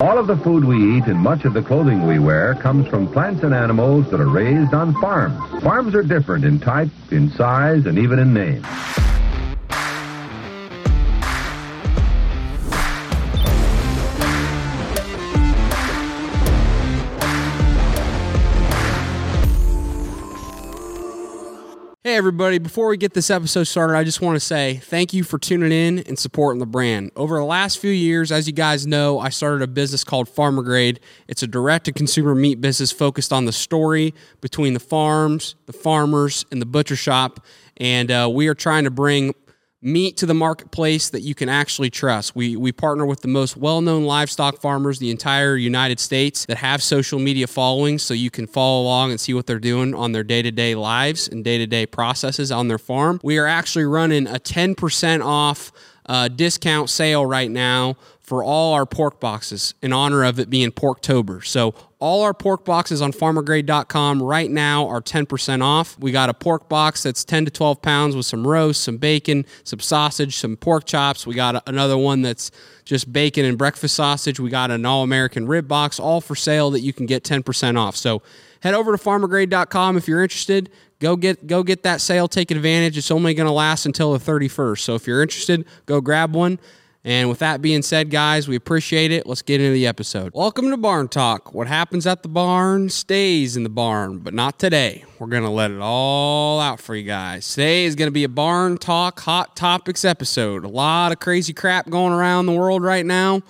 All of the food we eat and much of the clothing we wear comes from plants and animals that are raised on farms. Farms are different in type, in size, and even in name. Everybody. Before we get this episode started, I just want to say thank you for tuning in and supporting the brand. Over the last few years, as you guys know, I started a business called Farmer Grade. It's a direct to consumer meat business focused on the story between the farms, the farmers, and the butcher shop. And uh, we are trying to bring meat to the marketplace that you can actually trust. We we partner with the most well-known livestock farmers the entire United States that have social media followings so you can follow along and see what they're doing on their day-to-day lives and day-to-day processes on their farm. We are actually running a 10% off uh, discount sale right now for all our pork boxes in honor of it being Porktober. So all our pork boxes on farmergrade.com right now are 10% off. We got a pork box that's 10 to 12 pounds with some roast, some bacon, some sausage, some pork chops. We got another one that's just bacon and breakfast sausage. We got an all American rib box, all for sale that you can get 10% off. So head over to farmergrade.com if you're interested. Go get go get that sale, take advantage. It's only going to last until the 31st. So if you're interested, go grab one. And with that being said, guys, we appreciate it. Let's get into the episode. Welcome to Barn Talk. What happens at the barn stays in the barn, but not today. We're going to let it all out for you guys. Today is going to be a Barn Talk Hot Topics episode. A lot of crazy crap going around the world right now,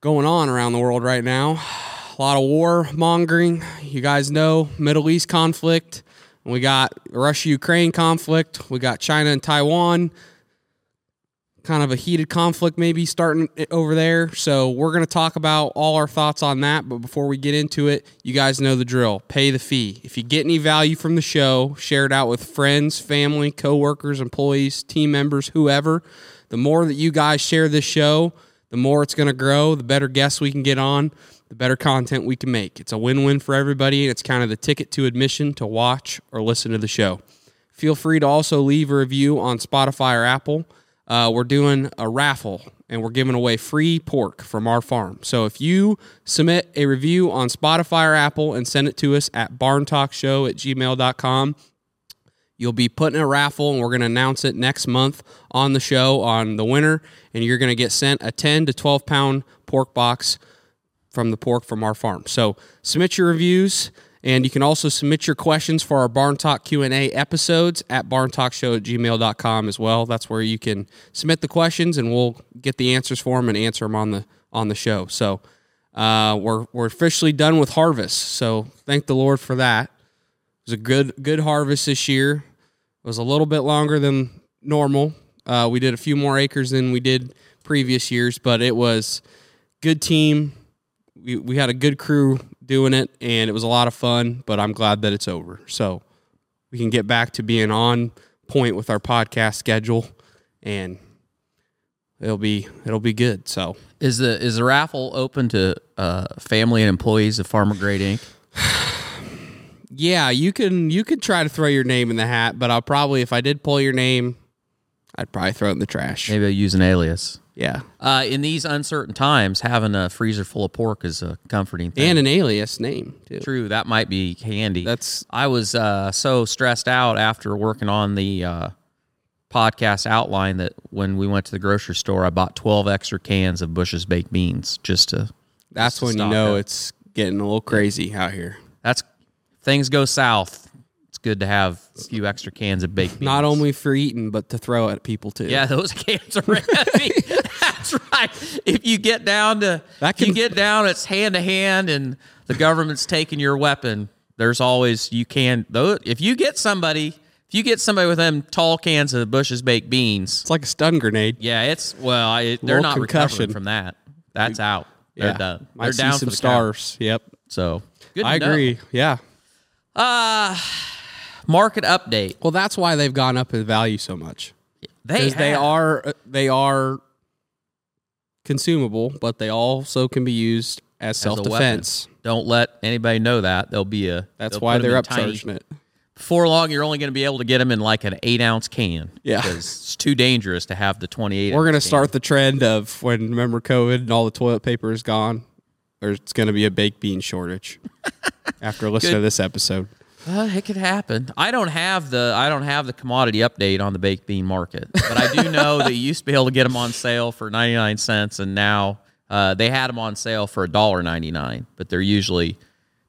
going on around the world right now. A lot of war mongering. You guys know Middle East conflict. We got Russia Ukraine conflict. We got China and Taiwan kind of a heated conflict maybe starting over there. So we're going to talk about all our thoughts on that. But before we get into it, you guys know the drill. Pay the fee. If you get any value from the show, share it out with friends, family, coworkers, employees, team members, whoever. The more that you guys share this show, the more it's going to grow, the better guests we can get on, the better content we can make. It's a win-win for everybody and it's kind of the ticket to admission to watch or listen to the show. Feel free to also leave a review on Spotify or Apple uh, we're doing a raffle and we're giving away free pork from our farm. So if you submit a review on Spotify or Apple and send it to us at barntalkshow at gmail.com, you'll be put in a raffle and we're going to announce it next month on the show on the winner. And you're going to get sent a 10 to 12 pound pork box from the pork from our farm. So submit your reviews. And you can also submit your questions for our Barn Talk Q&A episodes at barntalkshow at gmail.com as well. That's where you can submit the questions and we'll get the answers for them and answer them on the on the show. So uh, we're, we're officially done with harvest. So thank the Lord for that. It was a good good harvest this year. It was a little bit longer than normal. Uh, we did a few more acres than we did previous years, but it was good team. We, we had a good crew doing it, and it was a lot of fun. But I'm glad that it's over, so we can get back to being on point with our podcast schedule, and it'll be it'll be good. So is the is the raffle open to uh, family and employees of Farmer Grade Inc. yeah, you can you could try to throw your name in the hat, but I'll probably if I did pull your name, I'd probably throw it in the trash. Maybe I'll use an alias. Yeah. Uh, in these uncertain times, having a freezer full of pork is a comforting thing. And an alias name, too. True, that might be handy. That's I was uh, so stressed out after working on the uh, podcast outline that when we went to the grocery store, I bought 12 extra cans of Bush's baked beans just to. That's just to when you know up. it's getting a little crazy out here. That's things go south. Good to have a few extra cans of baked beans. Not only for eating, but to throw at people, too. Yeah, those cans are heavy. That's right. If you get down to That if you get down, it's hand to hand, and the government's taking your weapon. There's always you can though. If you get somebody, if you get somebody with them tall cans of Bush's baked beans, It's like a stun grenade. yeah, it's well, I, they're not concussion. recovering from that. That's out. They're yeah. done. They're see down some for the count. stars. Yep. So I know. agree. Yeah. Uh market update. Well, that's why they've gone up in value so much. They they are uh, they are consumable, but they also can be used as as self defense. Don't let anybody know that. There'll be a. That's why they're upcharging it. before long, you're only going to be able to get them in like an eight ounce can. Yeah. because it's too dangerous to have the 28. We're gonna start the trend of when remember COVID and all the toilet paper is gone. There's gonna be a baked bean shortage after listening to this episode. It could happen. I don't have the I don't have the commodity update on the baked bean market, but I do know that you used to be able to get them on sale for 99 cents, and now uh, they had them on sale for $1.99, but they're usually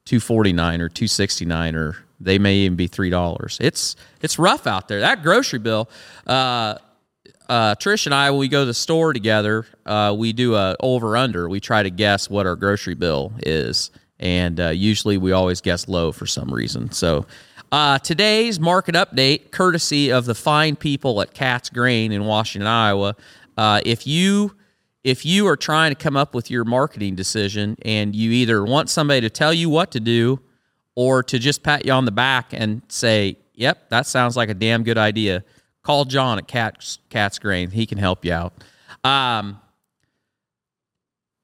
249 or 269 or they may even be three dollars. It's it's rough out there. That grocery bill. Uh, uh, Trish and I, when we go to the store together, uh, we do a over under. We try to guess what our grocery bill is, and uh, usually we always guess low for some reason. So uh, today's market update, courtesy of the fine people at Cat's Grain in Washington, Iowa. Uh, if you if you are trying to come up with your marketing decision and you either want somebody to tell you what to do or to just pat you on the back and say, "Yep, that sounds like a damn good idea." Call John at Cat's, Cat's Grain; he can help you out. Um,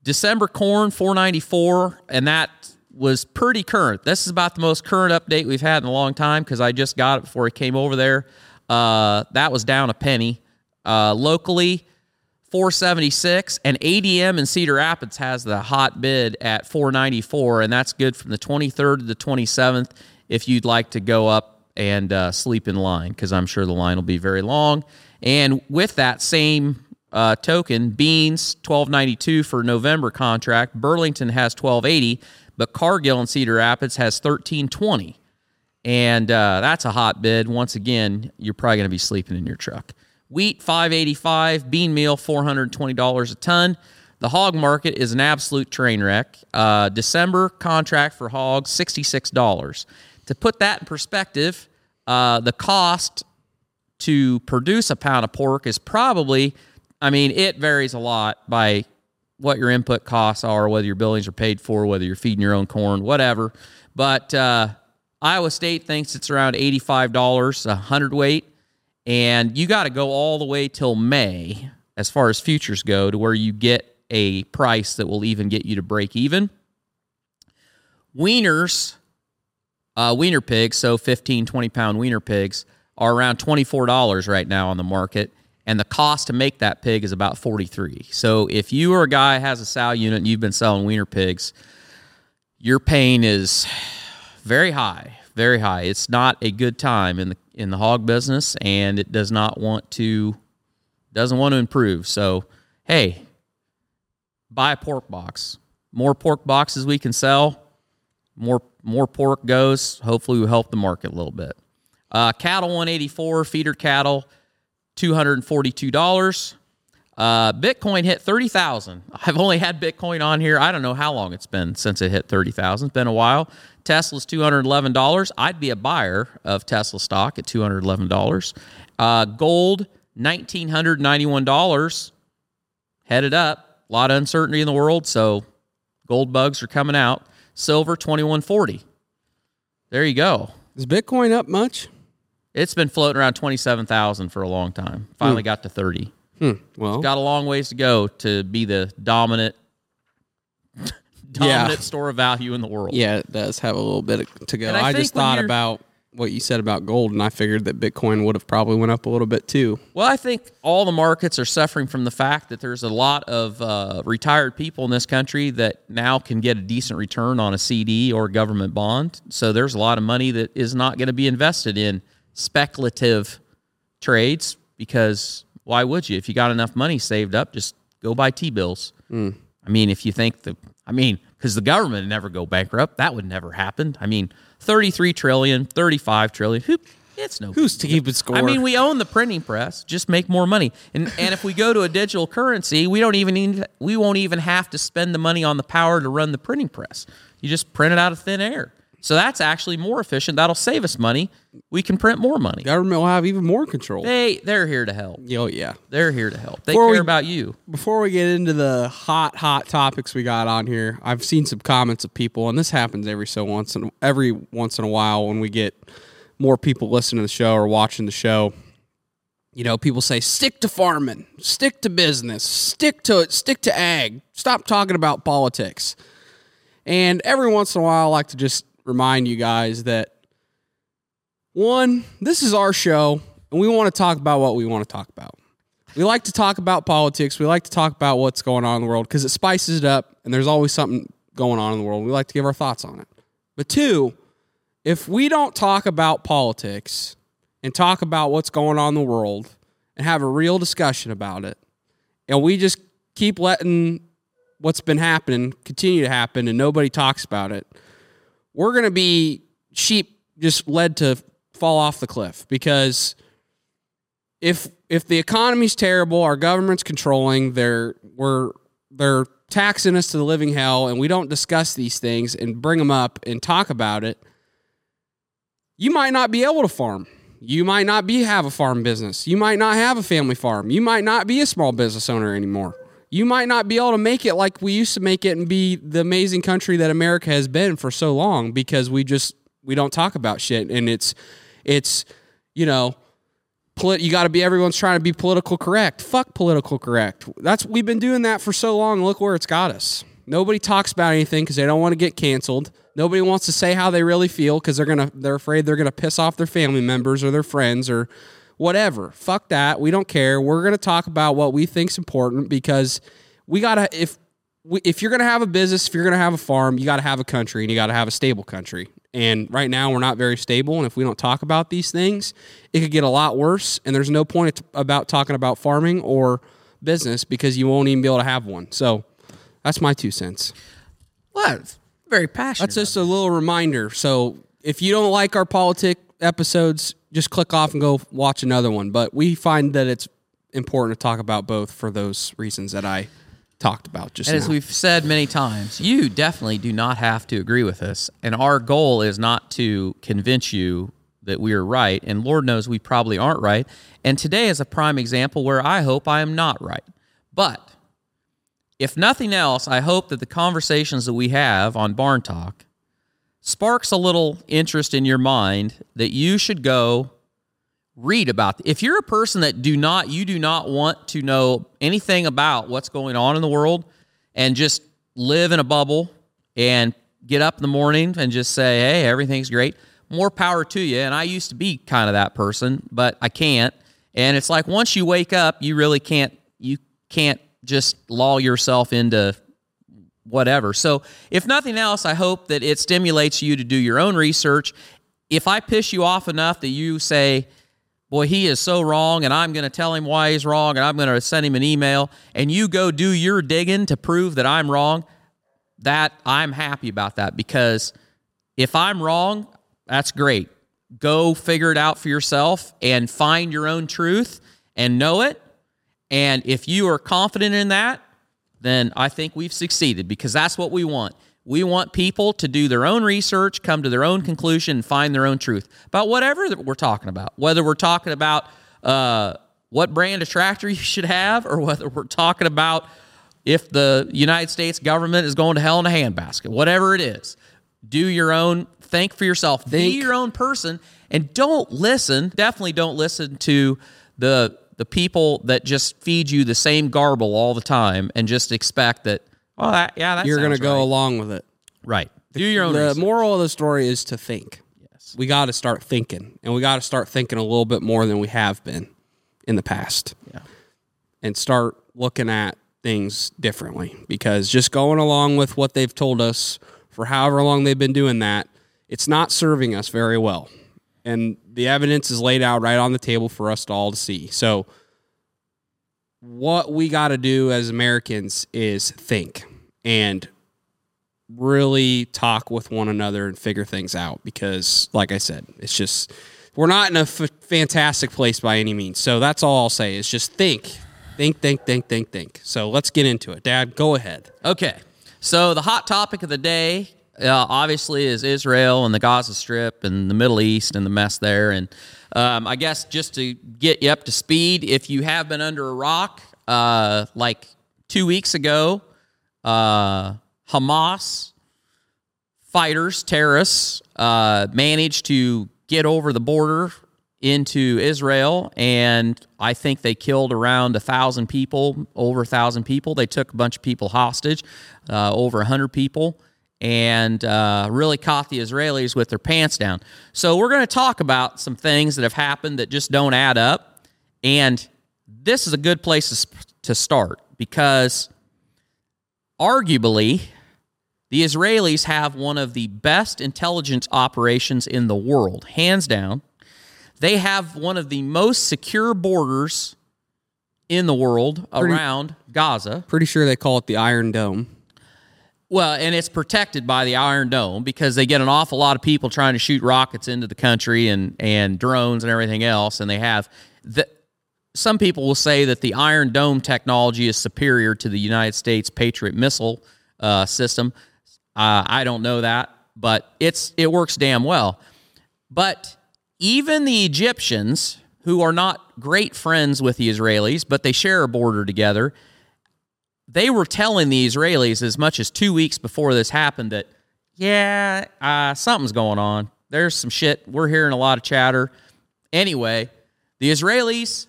December corn 494, and that was pretty current. This is about the most current update we've had in a long time because I just got it before I came over there. Uh, that was down a penny. Uh, locally, 476 and ADM in Cedar Rapids has the hot bid at 494 and that's good from the 23rd to the 27th if you'd like to go up and uh, sleep in line because I'm sure the line will be very long and with that same uh, token beans 1292 for November contract Burlington has 1280 but Cargill in Cedar Rapids has 1320 and uh, that's a hot bid. Once again, you're probably going to be sleeping in your truck. Wheat 585, bean meal $420 a ton. The hog market is an absolute train wreck. Uh, December contract for hogs $66. To put that in perspective, uh, the cost to produce a pound of pork is probably, I mean, it varies a lot by what your input costs are, whether your buildings are paid for, whether you're feeding your own corn, whatever. But uh, Iowa State thinks it's around $85 a hundredweight, and you got to go all the way till May as far as futures go to where you get a price that will even get you to break even. Weaners, uh, weaner pigs, so 15, 20 pound weaner pigs, are around $24 right now on the market. And the cost to make that pig is about 43. So if you are a guy has a sow unit and you've been selling weaner pigs, your pain is very high, very high. It's not a good time in the in the hog business, and it does not want to doesn't want to improve. So, hey, buy a pork box. More pork boxes we can sell, more more pork goes. Hopefully, we help the market a little bit. Uh, cattle 184, feeder cattle 242 dollars. Uh, Bitcoin hit 30,000. I've only had Bitcoin on here. I don't know how long it's been since it hit 30,000. It's been a while. Tesla's $211. I'd be a buyer of Tesla stock at $211. Uh, gold, $1,991. Headed up. A lot of uncertainty in the world, so gold bugs are coming out. Silver, 2140. There you go. Is Bitcoin up much? It's been floating around 27,000 for a long time. Finally got to 30 Hmm. Well, got a long ways to go to be the dominant dominant store of value in the world. yeah, it does have a little bit to go. I I, just thought about what you said about gold, and I figured that Bitcoin would have probably went up a little bit too. Well, I think all the markets are suffering from the fact that there's a lot of uh, retired people in this country that now can get a decent return on a CD or a government bond. So there's a lot of money that is not going to be invested in speculative trades because why would you? If you got enough money saved up, just go buy T bills. Hmm. I mean, if you think the, I mean, because the government would never go bankrupt, that would never happen. I mean, 33 trillion, 35 trillion, who, it's no Who's to keep it score? I mean, we own the printing press. Just make more money. And and if we go to a digital currency, we don't even need, we won't even have to spend the money on the power to run the printing press. You just print it out of thin air. So that's actually more efficient. That'll save us money. We can print more money. government will have even more control. They they're here to help. Oh yeah. They're here to help. They Before care we- about you. Before we get into the hot, hot topics we got on here, I've seen some comments of people, and this happens every so once and every once in a while when we get more people listening to the show or watching the show. You know, people say, "Stick to farming, stick to business, stick to it, stick to ag. Stop talking about politics." And every once in a while, I like to just remind you guys that One, this is our show, and we want to talk about what we want to talk about. We like to talk about politics. We like to talk about what's going on in the world because it spices it up, and there's always something going on in the world. We like to give our thoughts on it. But two, if we don't talk about politics and talk about what's going on in the world and have a real discussion about it, and we just keep letting what's been happening continue to happen and nobody talks about it, we're going to be sheep just led to fall off the cliff because if if the economy's terrible, our government's controlling, they're we're they're taxing us to the living hell and we don't discuss these things and bring them up and talk about it, you might not be able to farm. You might not be have a farm business. You might not have a family farm. You might not be a small business owner anymore. You might not be able to make it like we used to make it and be the amazing country that America has been for so long because we just we don't talk about shit and it's it's you know polit- you got to be everyone's trying to be political correct. Fuck political correct. That's we've been doing that for so long. Look where it's got us. Nobody talks about anything because they don't want to get canceled. Nobody wants to say how they really feel because they're gonna they're afraid they're gonna piss off their family members or their friends or whatever. Fuck that. We don't care. We're gonna talk about what we think's important because we gotta if we, if you're gonna have a business, if you're gonna have a farm, you gotta have a country and you gotta have a stable country. And right now we're not very stable. And if we don't talk about these things, it could get a lot worse. And there's no point about talking about farming or business because you won't even be able to have one. So that's my two cents. Well, very passionate. That's just a little reminder. So if you don't like our politic episodes, just click off and go watch another one. But we find that it's important to talk about both for those reasons that I talked about just and now. as we've said many times, you definitely do not have to agree with us. And our goal is not to convince you that we are right. And Lord knows we probably aren't right. And today is a prime example where I hope I am not right. But if nothing else, I hope that the conversations that we have on Barn Talk sparks a little interest in your mind that you should go read about. If you're a person that do not you do not want to know anything about what's going on in the world and just live in a bubble and get up in the morning and just say hey everything's great. More power to you. And i used to be kind of that person but i can't. And it's like once you wake up you really can't you can't just lull yourself into whatever so if nothing else i hope that it stimulates you to do your own research if i piss you off enough that you say boy, he is so wrong, and I'm going to tell him why he's wrong, and I'm going to send him an email, and you go do your digging to prove that I'm wrong, that I'm happy about that because if I'm wrong, that's great. Go figure it out for yourself and find your own truth and know it. And if you are confident in that, then I think we've succeeded because that's what we want. We want people to do their own research, come to their own conclusion, and find their own truth about whatever that we're talking about. Whether we're talking about uh, what brand of tractor you should have, or whether we're talking about if the United States government is going to hell in a handbasket, whatever it is, do your own, think for yourself, think. be your own person, and don't listen. Definitely don't listen to the the people that just feed you the same garble all the time and just expect that well, that, yeah, that you're going to go along with it. Right. Do your own. The research. moral of the story is to think. Yes. We got to start thinking, and we got to start thinking a little bit more than we have been in the past. Yeah. And start looking at things differently because just going along with what they've told us for however long they've been doing that, it's not serving us very well. And the evidence is laid out right on the table for us to all to see. So, what we got to do as Americans is think and really talk with one another and figure things out because like I said, it's just we're not in a f- fantastic place by any means. So that's all I'll say is just think. Think, think, think, think, think. So let's get into it. Dad, go ahead. Okay. So the hot topic of the day uh, obviously is Israel and the Gaza Strip and the Middle East and the mess there. And um, I guess just to get you up to speed, if you have been under a rock, uh, like two weeks ago, uh, Hamas fighters, terrorists, uh, managed to get over the border into Israel, and I think they killed around a thousand people, over a thousand people. They took a bunch of people hostage, uh, over a hundred people, and uh, really caught the Israelis with their pants down. So we're going to talk about some things that have happened that just don't add up, and this is a good place to, start because arguably the Israelis have one of the best intelligence operations in the world, hands down. They have one of the most secure borders in the world Pretty- around Gaza. Pretty sure they call it the Iron Dome. Well, and it's protected by the Iron Dome because they get an awful lot of people trying to shoot rockets into the country and, and drones and everything else. And they have the, some people will say that the Iron Dome technology is superior to the United States Patriot missile uh, system. Uh, I don't know that, but it's it works damn well. But even the Egyptians, who are not great friends with the Israelis, but they share a border together, they were telling the Israelis as much as two weeks before this happened that, yeah, uh, something's going on. There's some shit. We're hearing a lot of chatter. Anyway, the Israelis,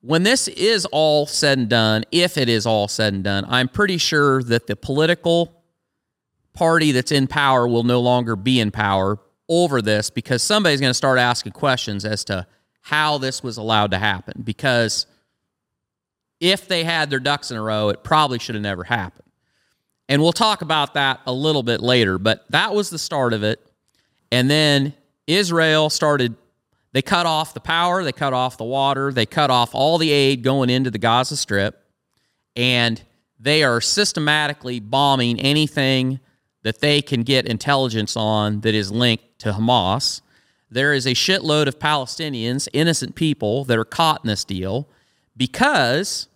when this is all said and done, if it is all said and done, I'm pretty sure that the political party that's in power will no longer be in power over this because somebody's going to start asking questions as to how this was allowed to happen. Because if they had their ducks in a row, it probably should have never happened. And we'll talk about that a little bit later, but that was the start of it. And then Israel started, they cut off the power, they cut off the water, they cut off all the aid going into the Gaza Strip, and they are systematically bombing anything that they can get intelligence on that is linked to Hamas. There is a shitload of Palestinians, innocent people, that are caught in this deal because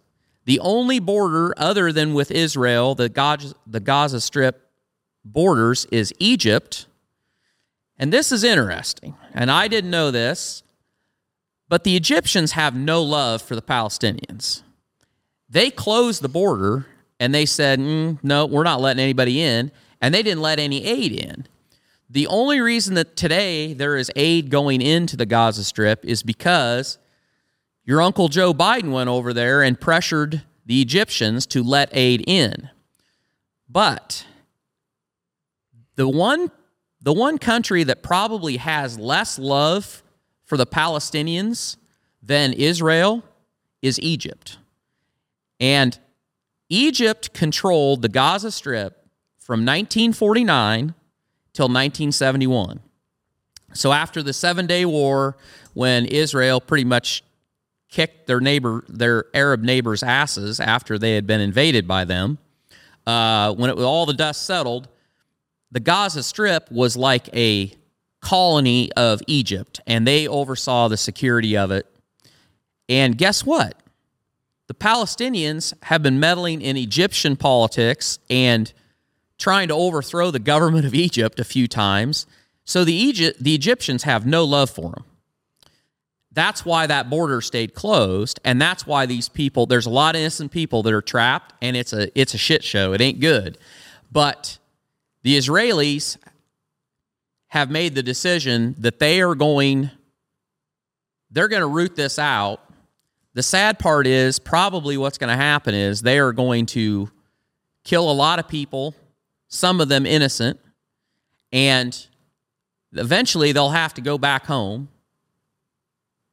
the only border other than with Israel, the Gaza, the Gaza Strip borders, is Egypt. And this is interesting. And I didn't know this, but the Egyptians have no love for the Palestinians. They closed the border and they said, mm, no, we're not letting anybody in. And they didn't let any aid in. The only reason that today there is aid going into the Gaza Strip is because your uncle Joe Biden went over there and pressured the Egyptians to let aid in. But the one the one country that probably has less love for the Palestinians than Israel is Egypt. And Egypt controlled the Gaza Strip from 1949 till 1971. So after the 7-day war when Israel pretty much kicked their neighbor, their Arab neighbors' asses after they had been invaded by them. Uh, when it all the dust settled, the Gaza Strip was like a colony of Egypt, and they oversaw the security of it. And guess what? The Palestinians have been meddling in Egyptian politics and trying to overthrow the government of Egypt a few times. So the Egypt, the Egyptians have no love for them. That's why that border stayed closed, and that's why these people. There's a lot of innocent people that are trapped, and it's a it's a shit show. It ain't good. But the Israelis have made the decision that they are going. They're going to root this out. The sad part is probably what's going to happen is they are going to kill a lot of people, some of them innocent, and eventually they'll have to go back home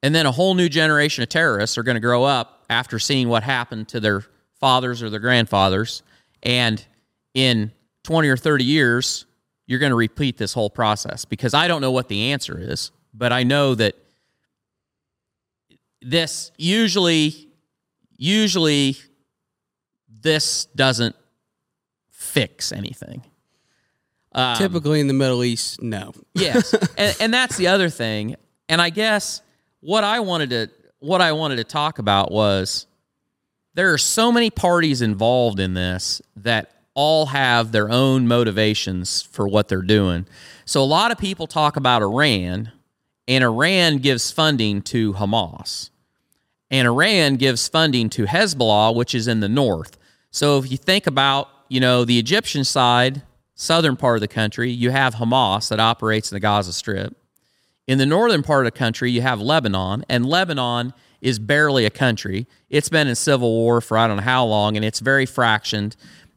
and then a whole new generation of terrorists are going to grow up after seeing what happened to their fathers or their grandfathers. And in 20 or 30 years, you're going to repeat this whole process because I don't know what the answer is, but I know that this usually, usually, this doesn't fix anything. Um, Typically in the Middle East, no. yes, and, and that's the other thing. And I guess what I wanted to what I wanted to talk about was there are so many parties involved in this that all have their own motivations for what they're doing. So a lot of people talk about Iran, and Iran gives funding to Hamas. And Iran gives funding to Hezbollah, which is in the north. So if you think about, you know, the Egyptian side, southern part of the country, you have Hamas that operates in the Gaza Strip. In the northern part of the country, you have Lebanon, and Lebanon is barely a country. It's been in civil war for I don't know how long, and it's very fractioned.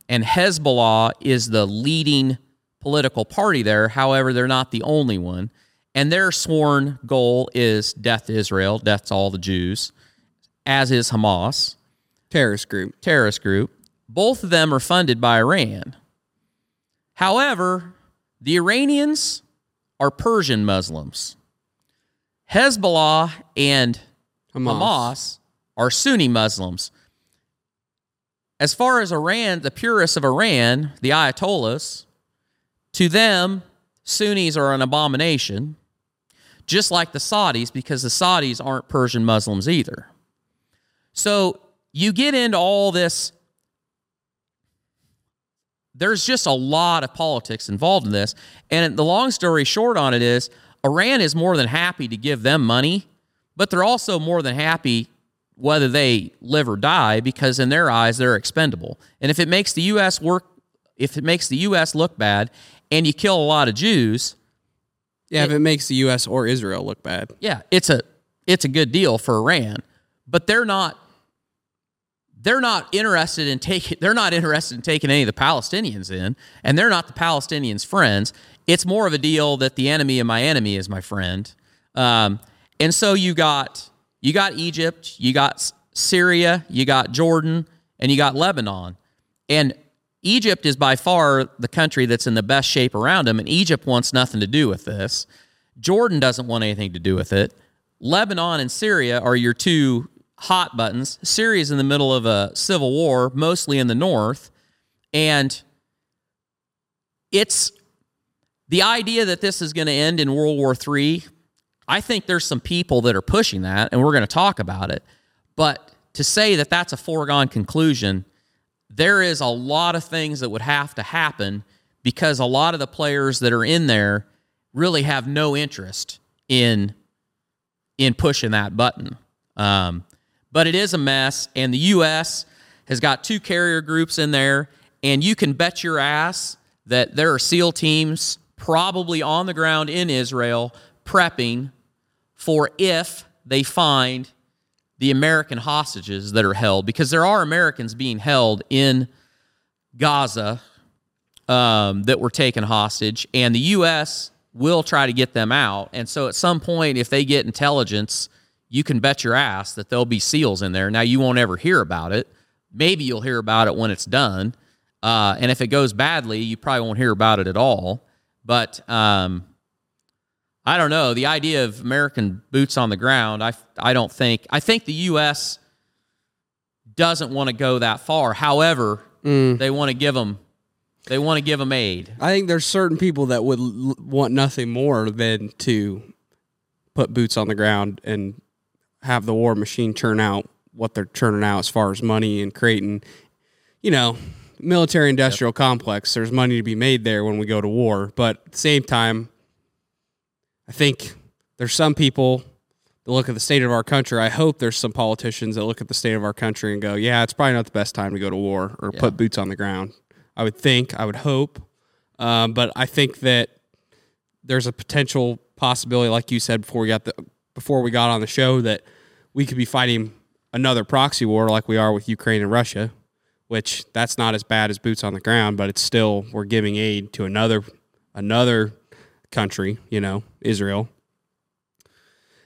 And Hezbollah is the leading political party there. However, they're not the only one. And their sworn goal is death to Israel, death to all the Jews, as is Hamas, Terrorist group. terrorist group. Both of them are funded by Iran. However, the Iranians are Persian Muslims. Hezbollah and Hamas. Hamas are Sunni Muslims. As far as Iran, the purists of Iran, the Ayatollahs, to them, Sunnis are an abomination, just like the Saudis, because the Saudis aren't Persian Muslims either. So you get into all this. There's just a lot of politics involved in this. And the long story short on it is Iran is more than happy to give them money, but they're also more than happy whether they live or die because in their eyes they're expendable. And if it makes the US work if it makes the US look bad and you kill a lot of Jews, Yeah, if it makes the U.S. or Israel look bad. yeah, it's a it's a good deal for Iran, but they're not they're not interested in taking they're not interested in taking any of the Palestinians in, and they're not the Palestinians' friends. It's more of a deal that the enemy of my enemy is my friend. Um, and so you got you got Egypt, you got Syria, you got Jordan, and you got Lebanon. And Egypt is by far the country that's in the best shape around them, and Egypt wants nothing to do with this. Jordan doesn't want anything to do with it. Lebanon and Syria are your two hot buttons. Syria's in the middle of a civil war, mostly in the north, and it's the idea that this is going to end in World War III. I think there's some people that are pushing that, and we're going to talk about it. But to say that that's a foregone conclusion, there is a lot of things that would have to happen because a lot of the players that are in there really have no interest in in pushing that button. Um, but it is a mess, and the U.S. has got two carrier groups in there, and you can bet your ass that there are SEAL teams probably on the ground in Israel prepping for if they find the American hostages that are held, because there are Americans being held in Gaza um, that were taken hostage, and the U.S. will try to get them out. And so at some point, if they get intelligence, you can bet your ass that there'll be SEALs in there. Now, you won't ever hear about it. Maybe you'll hear about it when it's done. Uh, and if it goes badly, you probably won't hear about it at all. But um, I don't know. The idea of American boots on the ground, I, I don't think, I think the U.S. doesn't want to go that far. However, they want to give them, they want to give them aid. I think there's certain people that would l- want nothing more than to put boots on the ground and have the war machine turn out what they're turning out as far as money and creating, you know, military industrial complex. There's money to be made there when we go to war, but at the same time, I think there's some people that look at the state of our country. I hope there's some politicians that look at the state of our country and go, "Yeah, it's probably not the best time to go to war or put boots on the ground." I would think, I would hope, um, but I think that there's a potential possibility, like you said before we got the before we got on the show, that we could be fighting another proxy war like we are with Ukraine and Russia, which that's not as bad as boots on the ground, but it's still we're giving aid to another another country, you know, Israel.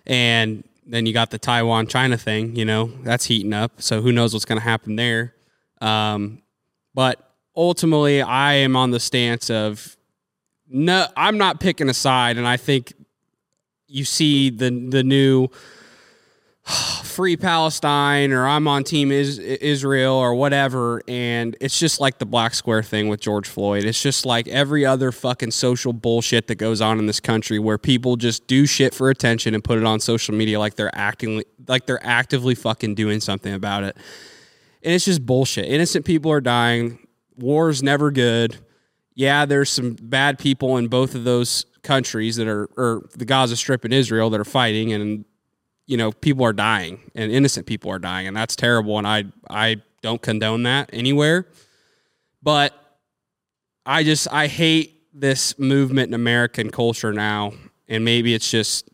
And then you got the Taiwan China thing, you know, that's heating up. So who knows what's going to happen there. Um, but ultimately, I am on the stance of no, I'm not picking a side. And I think you see the, the new free Palestine or I'm on team is, Israel or whatever. And it's just like the black square thing with George Floyd. It's just like every other fucking social bullshit that goes on in this country where people just do shit for attention and put it on social media like they're acting like they're actively fucking doing something about it. And it's just bullshit. Innocent people are dying. War's never good. Yeah, there's some bad people in both of those countries that are or the Gaza Strip and Israel that are fighting and you know, people are dying and innocent people are dying, and that's terrible. And I I don't condone that anywhere. But I just I hate this movement in American culture now, and maybe it's just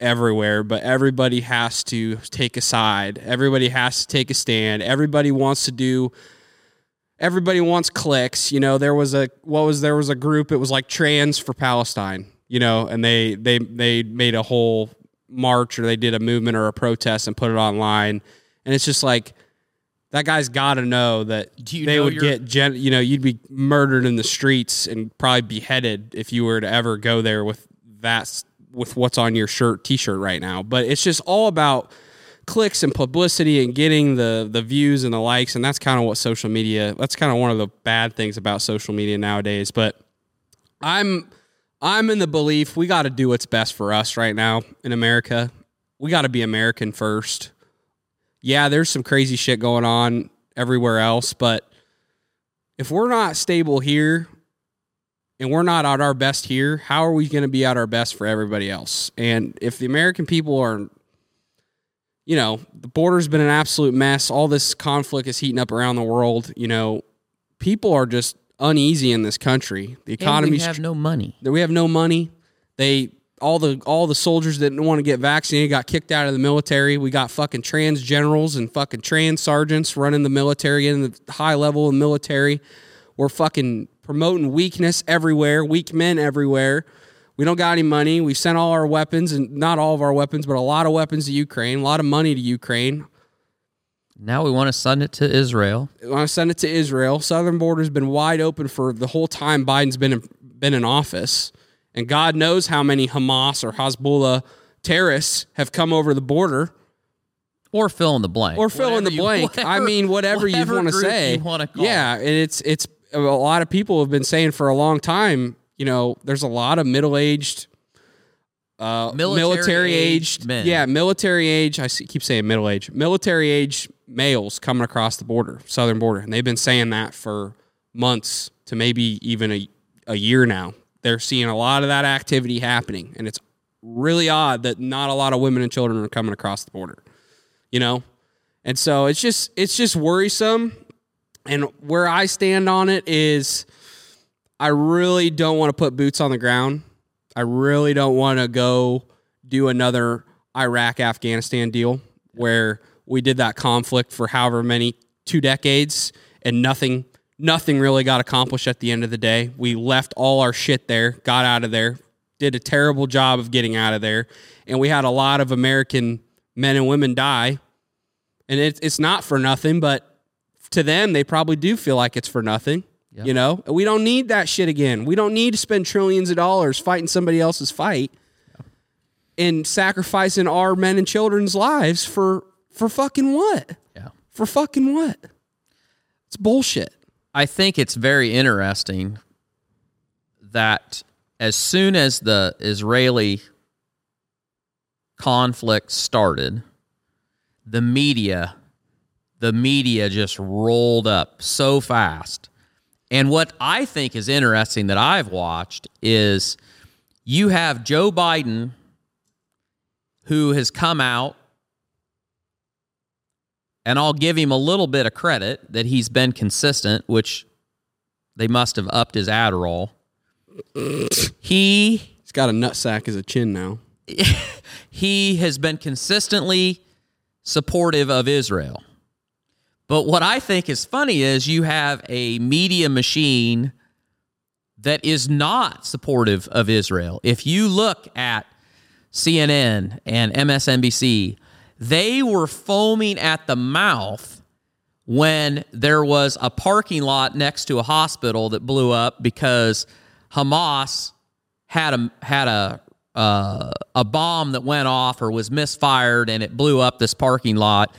everywhere, but everybody has to take a side. Everybody has to take a stand. Everybody wants to do everybody wants clicks. You know, there was a what was there was a group. It was like Trans for Palestine. You know, and they they they made a whole march or they did a movement or a protest and put it online. And it's just like that guy's got to know that they know would get gen- you know you'd be murdered in the streets and probably beheaded if you were to ever go there with that with what's on your shirt t-shirt right now but it's just all about clicks and publicity and getting the the views and the likes and that's kind of what social media that's kind of one of the bad things about social media nowadays but i'm i'm in the belief we got to do what's best for us right now in america we got to be american first yeah, there's some crazy shit going on everywhere else, but if we're not stable here and we're not at our best here, how are we going to be at our best for everybody else? And if the American people are, you know, the border's been an absolute mess, all this conflict is heating up around the world, you know, people are just uneasy in this country. The economy we have no money. we have no money. They all the all the soldiers that didn't want to get vaccinated got kicked out of the military. We got fucking trans generals and fucking trans sergeants running the military in the high level of military. We're fucking promoting weakness everywhere, weak men everywhere. We don't got any money. We sent all our weapons and not all of our weapons, but a lot of weapons to Ukraine, a lot of money to Ukraine. Now we want to send it to Israel. I want to send it to Israel. Southern border's been wide open for the whole time Biden's been in, been in office, and God knows how many Hamas or Hezbollah terrorists have come over the border Or fill in the blank. or fill in Whatever the you- blank. I mean, whatever, you want to say. You want to yeah, and it's it's a lot of people have been saying for a long time. You know, there's a lot of middle aged. Uh, Military military aged men. yeah, military age. I see, keep saying middle age, military age males coming across the border, southern border, and they've been saying that for months to maybe even a, a year now. They're seeing a lot of that activity happening, and it's really odd that not a lot of women and children are coming across the border. You know, and so it's just it's just worrisome. And where I stand on it is I really don't want to put boots on the ground. I really don't want to go do another Iraq Afghanistan deal where we did that conflict for however many two decades and nothing nothing really got accomplished at the end of the day. We left all our shit there, got out of there, did a terrible job of getting out of there, and we had a lot of American men and women die. And it's it's not for nothing, but to them they probably do feel like it's for nothing. You know, we don't need that shit again. We don't need to spend trillions of dollars fighting somebody else's fight and sacrificing our men and children's lives for for fucking what? Yeah. For fucking what? It's bullshit. I think it's very interesting that as soon as the Israeli conflict started, the media the media just rolled up so fast. And what I think is interesting that I've watched is you have Joe Biden who has come out and I'll give him a little bit of credit that he's been consistent, which they must have upped his Adderall. he He's got a nut sack as a chin now. he has been consistently supportive of Israel. But what I think is funny is you have a media machine that is not supportive of Israel. If you look at CNN and MSNBC, they were foaming at the mouth when there was a parking lot next to a hospital that blew up because Hamas had a had a uh, a bomb that went off or was misfired and it blew up this parking lot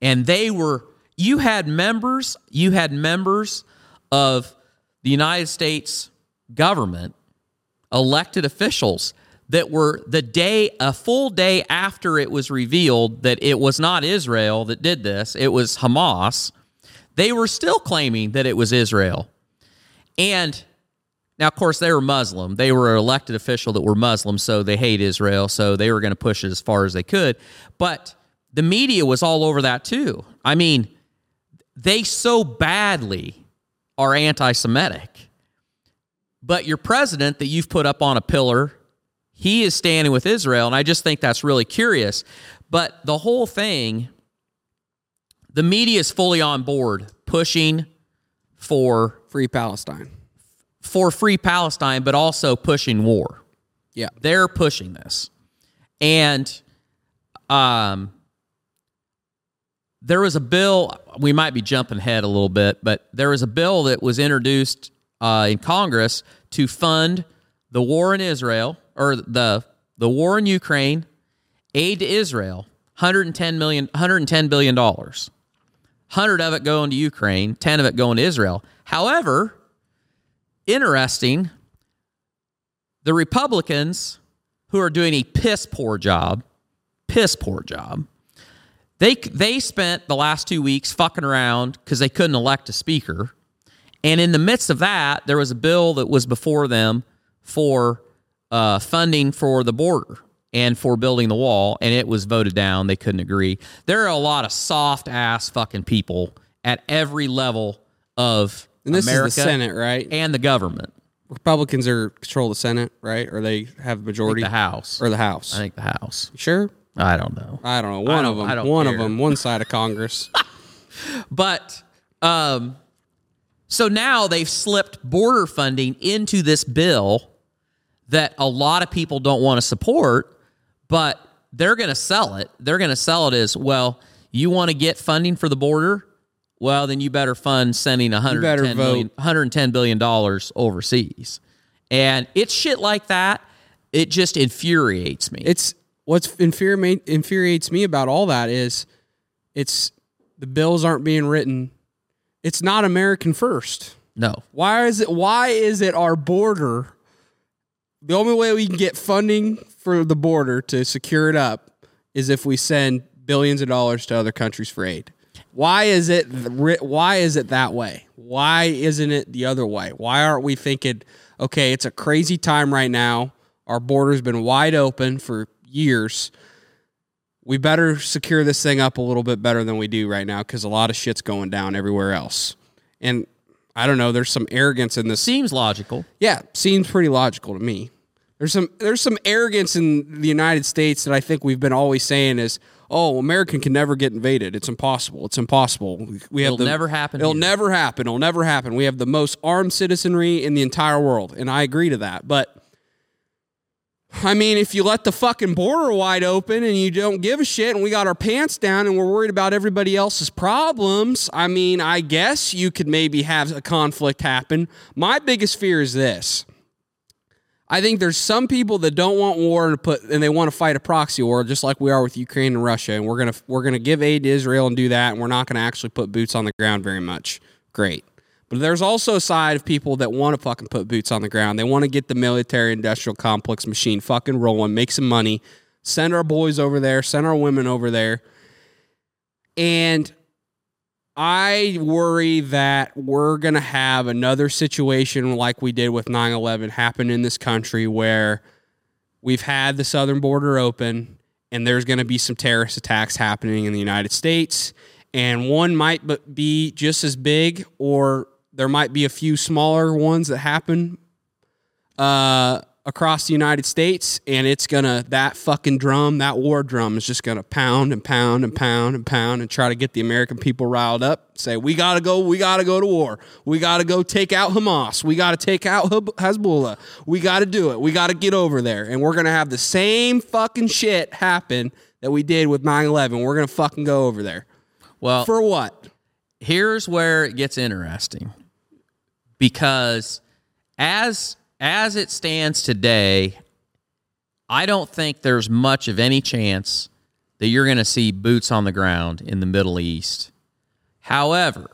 and they were you had members you had members of the United States government elected officials that were the day a full day after it was revealed that it was not Israel that did this it was Hamas they were still claiming that it was Israel and now, of course, they were Muslim. They were an elected official that were Muslim, so they hate Israel. So they were going to push it as far as they could. But the media was all over that too. I mean, they so badly are anti Semitic. But your president that you've put up on a pillar, he is standing with Israel. And I just think that's really curious. But the whole thing, the media is fully on board pushing for Free Palestine. for free Palestine, but also pushing war. Yeah. They're pushing this. And um there was a bill, we might be jumping ahead a little bit, but there was a bill that was introduced uh, in Congress to fund the war in Israel or the the war in Ukraine, aid to Israel, 110 million 110 billion dollars. 100 of it going to Ukraine, 10 of it going to Israel. However, interesting, the Republicans who are doing a piss poor job, piss poor job. They they spent the last 2 weeks fucking around cuz they couldn't elect a speaker. And in the midst of that, there was a bill that was before them for uh, funding for the border and for building the wall, and it was voted down. They couldn't agree. There are a lot of soft ass fucking people at every level of And this America is the Senate, right? and the government. Republicans are control the Senate, right? Or they have the majority The House. or the House. I think the House. sure. I don't know. I don't know. One of don't- them. One care. of them. One side of Congress. But um, so now they've slipped border funding into this bill that a lot of people don't want to support, but they're going to sell it. They're going to sell it as well. You want to get funding for the border? Well, then you better fund sending better 110 million, vote. 110 billion dollars overseas. And it's shit like that. It just infuriates me. it's what's infuriate, infuriates me about all that is it's the bills aren't being written. It's not American first. no. Why is it? Why is it our border? The only way we can get funding for the border to secure it up is if we send billions of dollars to other countries for aid. Why is it? Why is it that way? Why isn't it the other way? Why aren't we thinking? Okay, it's a crazy time right now. Our border's been wide open for years. We better secure this thing up a little bit better than we do right now because a lot of shit's going down everywhere else. And I don't know. There's some arrogance in this. Seems logical. Yeah, seems pretty logical to me. There's some there's some arrogance in the United States that I think we've been always saying is, oh, American can never get invaded. It's impossible. It's impossible. We have It'll the- never happen It'll here. never happen. It'll never happen. We have the most armed citizenry in the entire world, and I agree to that. But I mean, if you let the fucking border wide open and you don't give a shit and we got our pants down and we're worried about everybody else's problems, I mean, I guess you could maybe have a conflict happen. My biggest fear is this. I think there's some people that don't want war and put and they want to fight a proxy war just like we are with Ukraine and Russia and we're going to we're going to give aid to Israel and do that and we're not going to actually put boots on the ground very much. Great. But there's also a side of people that want to fucking put boots on the ground. They want to get the military industrial complex machine fucking rolling, make some money, send our boys over there, send our women over there. And I worry that we're going to have another situation like we did with 9 11 happen in this country where we've had the southern border open and there's going to be some terrorist attacks happening in the United States. And one might be just as big, or there might be a few smaller ones that happen uh, across the United States. And it's going to, that fucking drum, that war drum is just going to pound and pound and pound and pound and try to get the American people riled up. Say, we got to go, we got to go to war. We got to go take out Hamas. We got to take out Hezbollah. We got to do it. We got to get over there. And we're going to have the same fucking shit happen that we did with 9 11. We're going to fucking go over there. Well, For what? here's where it gets interesting because as as it stands today i don't think there's much of any chance that you're going to see boots on the ground in the middle east. However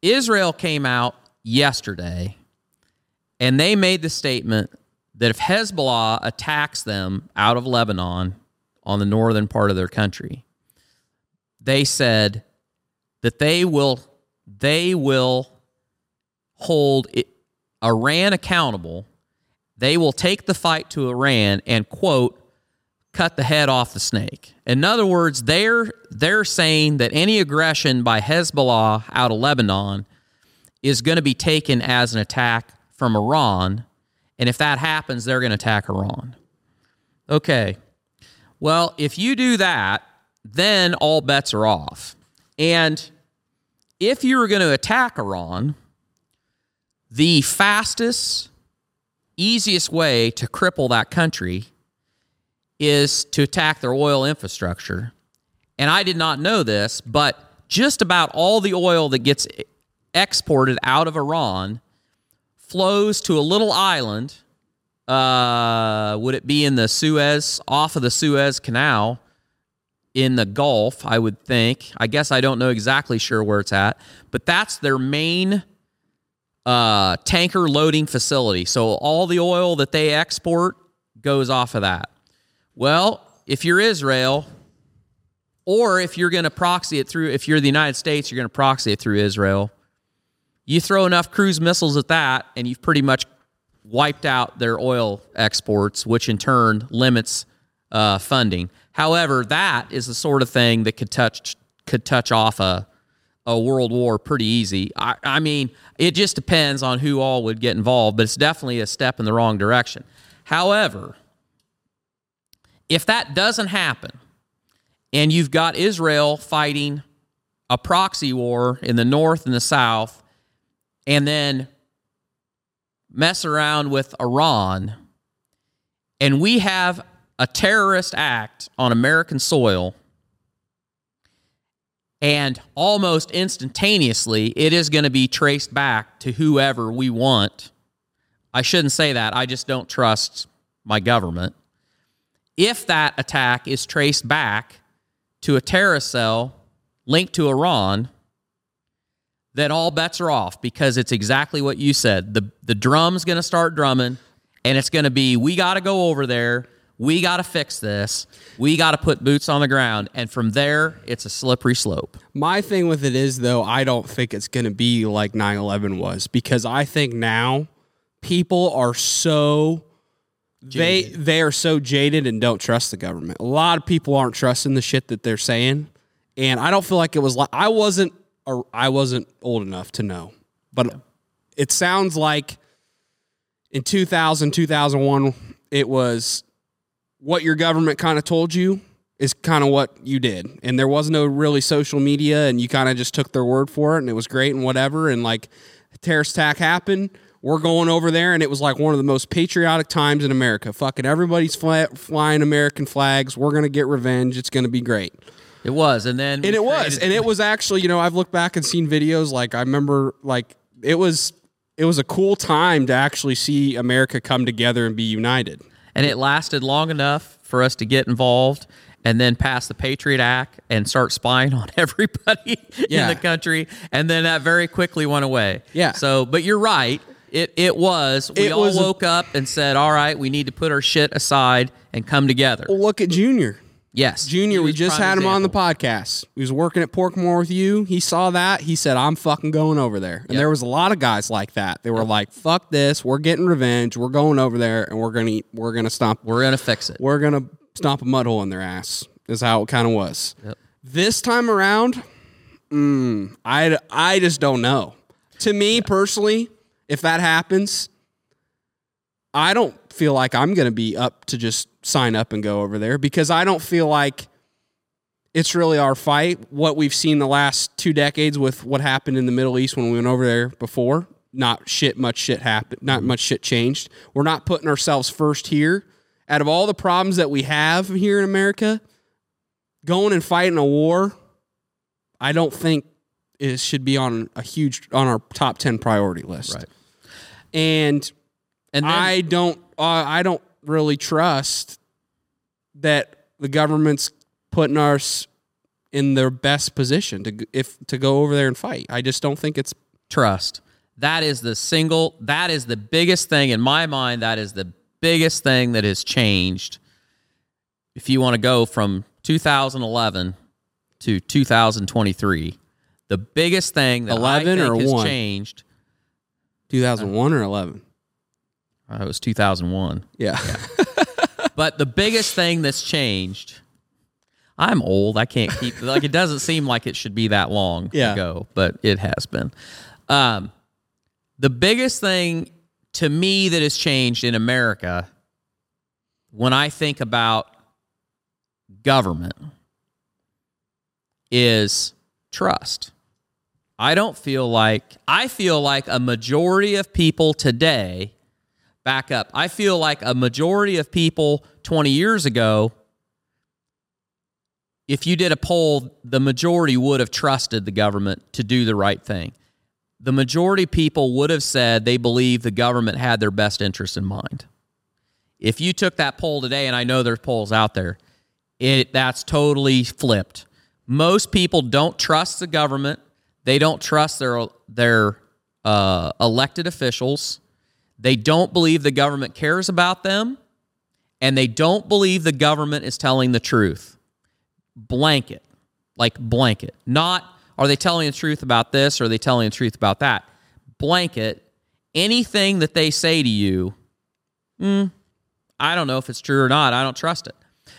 israel came out yesterday and they made the statement that if hezbollah attacks them out of lebanon on the northern part of their country they said that they will they will hold it, Iran accountable. They will take the fight to Iran and quote cut the head off the snake. In other words, they're they're saying that any aggression by Hezbollah out of Lebanon is going to be taken as an attack from Iran, and if that happens, they're going to attack Iran. Okay. Well, if you do that, then all bets are off. And if you were going to attack Iran, the fastest, easiest way to cripple that country is to attack their oil infrastructure. And I did not know this, but just about all the oil that gets exported out of Iran flows to a little island. Uh, would it be in the Suez, off of the Suez Canal in the Gulf? I would think. I guess I don't know exactly sure where it's at, but that's their main uh, tanker loading facility. So all the oil that they export goes off of that. Well, if you're Israel, or if you're going to proxy it through, if you're the United States, you're going to proxy it through Israel. You throw enough cruise missiles at that, and you've pretty much wiped out their oil exports, which in turn limits uh, funding. However, that is the sort of thing that could touch could touch off a a world war pretty easy. I, I mean, it just depends on who all would get involved, but it's definitely a step in the wrong direction. However, if that doesn't happen, and you've got Israel fighting a proxy war in the north and the south, and then mess around with Iran, and we have a terrorist act on American soil, and almost instantaneously, it is going to be traced back to whoever we want. I shouldn't say that. I just don't trust my government. If that attack is traced back to a terrorist cell linked to Iran, then all bets are off because it's exactly what you said. The the drum's going to start drumming and it's going to be we got to go over there. We got to fix this. We got to put boots on the ground and from there it's a slippery slope. My thing with it is though, I don't think it's going to be like 9/11 was because I think now people are so they they are so jaded and don't trust the government. A lot of people aren't trusting the shit that they're saying, and I don't feel like it was like I wasn't or I wasn't old enough to know, but it sounds like in 2000 2001 it was what your government kind of told you is kind of what you did. And there was no really social media and you kind of just took their word for it and it was great and whatever and like terrorist attack happened. We're going over there and it was like one of the most patriotic times in america. Fucking everybody's fly- flying american flags. We're gonna get revenge. It's gonna be great. It was and then and it was. and it was actually you know i've looked back and seen videos like i remember like it was it was a cool time to actually see america come together and be united and it lasted long enough for us to get involved and then pass the Patriot Act and start spying on everybody Yeah. in the country. And then that very quickly went away. Yeah. So, but you're right. It it was. We It all was a- woke up and said, "All right, we need to put our shit aside and come together." well look at junior Yes, junior we just had him on the podcast. He was working at porkmore with you. He saw that. He said i'm fucking going over there. And Yep. there was a lot of guys like that. They were like fuck this. We're getting revenge. We're going over there and we're gonna eat, we're gonna stomp We're gonna fix it. we're gonna stomp a mud hole in their ass is how it kind of was. Yep. this time around mm, I, I just don't know. To me personally if that happens i don't feel like i'm gonna be up to just sign up and go over there because i don't feel like it's really our fight. What we've seen the last two decades with what happened in the middle east when we went over there before not shit much shit happened not much shit changed. We're not putting ourselves first here. Out of all the problems that we have here in america going and fighting a war i don't think it should be on a huge on our top 10 priority list. Right. and And then, I don't uh, I don't really trust that the government's putting us in their best position to if to go over there and fight. I just don't think it's trust. That is the single. That is the biggest thing in my mind. That is the biggest thing that has changed. If you want to go from 2011 to 2023, the biggest thing that 11 I think or has one? changed. 2001 or 11. Uh, it was 2001. Yeah. But the biggest thing that's changed, I'm old. I can't keep like it doesn't seem like it should be that long Yeah. ago, but it has been. Um, the biggest thing to me that has changed in America when I think about government is trust. I don't feel like I feel like a majority of people today back up. I feel like a majority of people 20 years ago if you did a poll, the majority would have trusted the government to do the right thing. The majority people would have said they believe the government had their best interest in mind. If you took that poll today, and I know there's polls out there, it that's totally flipped. Most people don't trust the government. They don't trust their their uh, elected officials. They don't believe the government cares about them, and they don't believe the government is telling the truth blanket, like blanket. Not are they telling the truth about this or are they telling the truth about that? Blanket. Anything that they say to you, mm, I don't know if it's true or not. I don't trust it.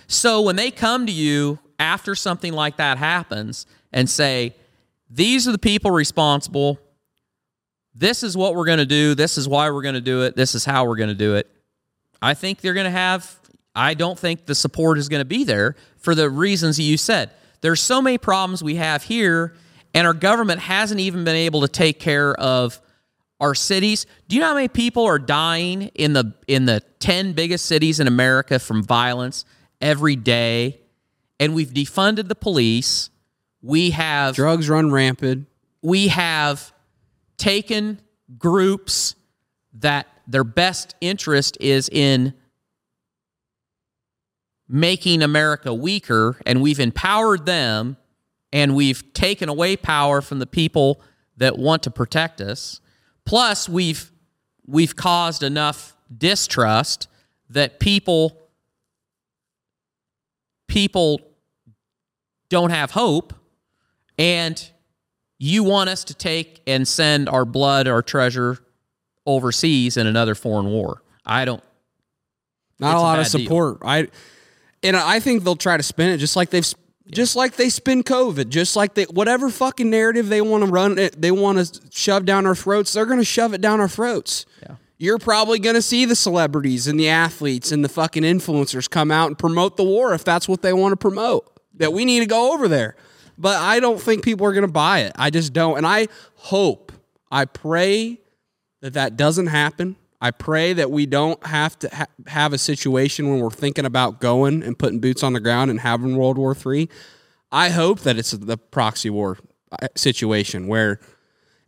So when they come to you after something like that happens and say, these are the people responsible, this is what we're going to do, this is why we're going to do it, this is how we're going to do it, I think they're going to have I don't think the support is going to be there for the reasons you said. There's so many problems we have here, and our government hasn't even been able to take care of our cities. Do you know how many people are dying in the in the 10 biggest cities in America from violence every day? And we've defunded the police. We have drugs run rampant. We have taken groups that their best interest is in making America weaker, and we've empowered them, and we've taken away power from the people that want to protect us. Plus, we've we've caused enough distrust that people people don't have hope and you want us to take and send our blood our treasure overseas in another foreign war i don't not a lot of support deal. i and I think they'll try to spin it just like they've just like they spin COVID, just like they whatever fucking narrative they want to run it, they want to shove down our throats, they're going to shove it down our throats. Yeah. You're probably going to see the celebrities and the athletes and the fucking influencers come out and promote the war if that's what they want to promote. That we need to go over there. But I don't think people are going to buy it. I just don't. And I hope, I pray that that doesn't happen. I pray that we don't have to ha- have a situation when we're thinking about going and putting boots on the ground and having World War III. I hope that it's the proxy war uh, situation where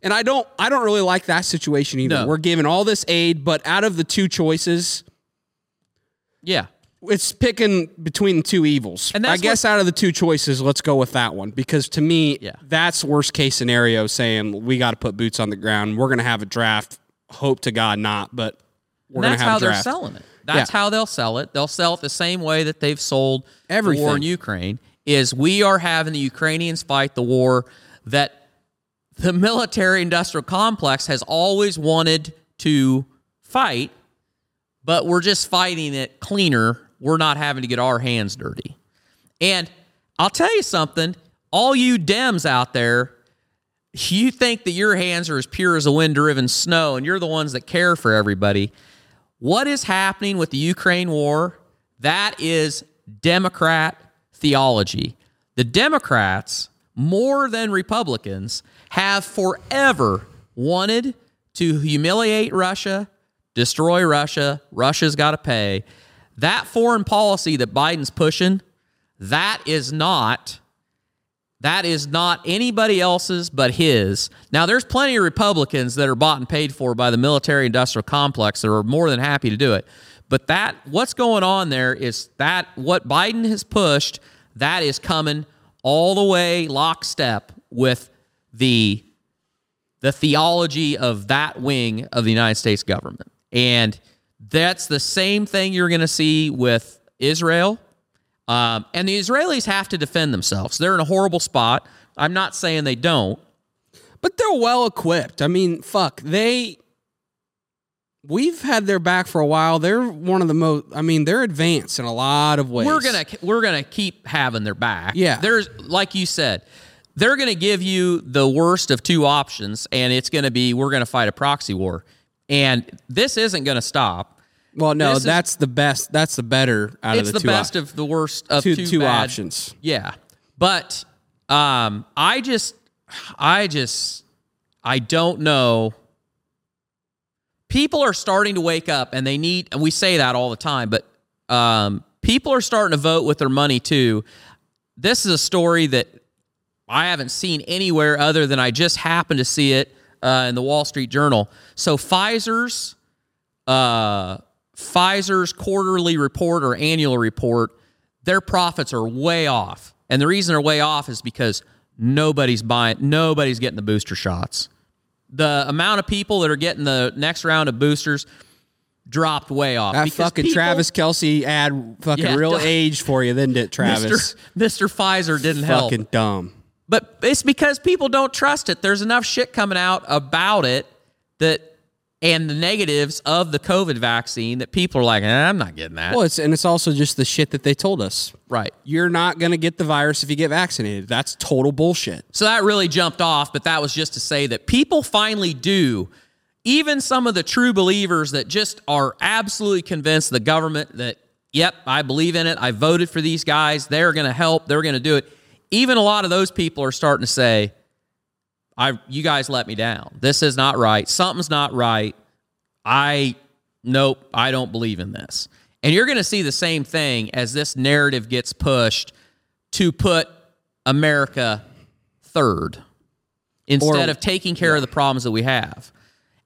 and I don't I don't really like that situation either. No. We're giving all this aid, but out of the two choices, yeah. It's picking between two evils. And I guess what, out of the two choices, let's go with that one because to me, yeah. that's worst case scenario saying we got to put boots on the ground. We're going to have a draft hope to God not, but we're going to have That's how they're selling it. That's yeah. how they'll sell it. They'll sell it the same way that they've sold Everything. the war in Ukraine. Is we are having the Ukrainians fight the war that the military industrial complex has always wanted to fight, but we're just fighting it cleaner. We're not having to get our hands dirty. And I'll tell you something, all you Dems out there you think that your hands are as pure as a wind driven snow and you're the ones that care for everybody. What is happening with the Ukraine war? That is Democrat theology. The Democrats, more than Republicans, have forever wanted to humiliate Russia, destroy Russia. Russia's got to pay. That foreign policy that Biden's pushing, that is not that is not anybody else's but his. Now, there's plenty of Republicans that are bought and paid for by the military industrial complex that are more than happy to do it. But that, what's going on there is that what Biden has pushed, that is coming all the way lockstep with the the theology of that wing of the United States government. And that's the same thing you're going to see with Israel um, and the Israelis have to defend themselves. They're in a horrible spot. I'm not saying they don't. But they're well equipped. I mean, fuck, they. We've had their back for a while. They're one of the most. I mean, they're advanced in a lot of ways. We're gonna we're gonna keep having their back. Yeah. There's like you said, they're gonna give you the worst of two options, and it's gonna be we're gonna fight a proxy war, and this isn't gonna stop. Well, no, this that's is, the best. That's the better out of the, the two. It's the best op- of the worst of two, two, two options. Yeah, but um, I just, I just, I don't know. People are starting to wake up and they need, and we say that all the time, but um, people are starting to vote with their money too. This is a story that I haven't seen anywhere other than I just happened to see it uh, in the Wall Street Journal. So Pfizer's uh, Pfizer's quarterly report or annual report, their profits are way off, and the reason they're way off is because nobody's buying, nobody's getting the booster shots. The amount of people that are getting the next round of boosters dropped way off. That fucking people- Travis Kelce ad fucking Yeah, real age for you, then did Travis? Mr. Mr. Pfizer didn't help. Fucking dumb. But it's because people don't trust it. There's enough shit coming out about it that and the negatives of the COVID vaccine that people are like, eh, I'm not getting that. Well, it's and it's also just the shit that they told us. right. You're not gonna get the virus if you get vaccinated. That's total bullshit. So that really jumped off, but that was just to say that people finally do. Even some of the true believers that just are absolutely convinced the government that, yep, I believe in it. I voted for these guys. They're going to help. They're going to do it. Even a lot of those people are starting to say, I you guys let me down. This is not right. Something's not right. I nope, I don't believe in this. And you're going to see the same thing as this narrative gets pushed to put America third instead Or- of taking care of the problems that we have.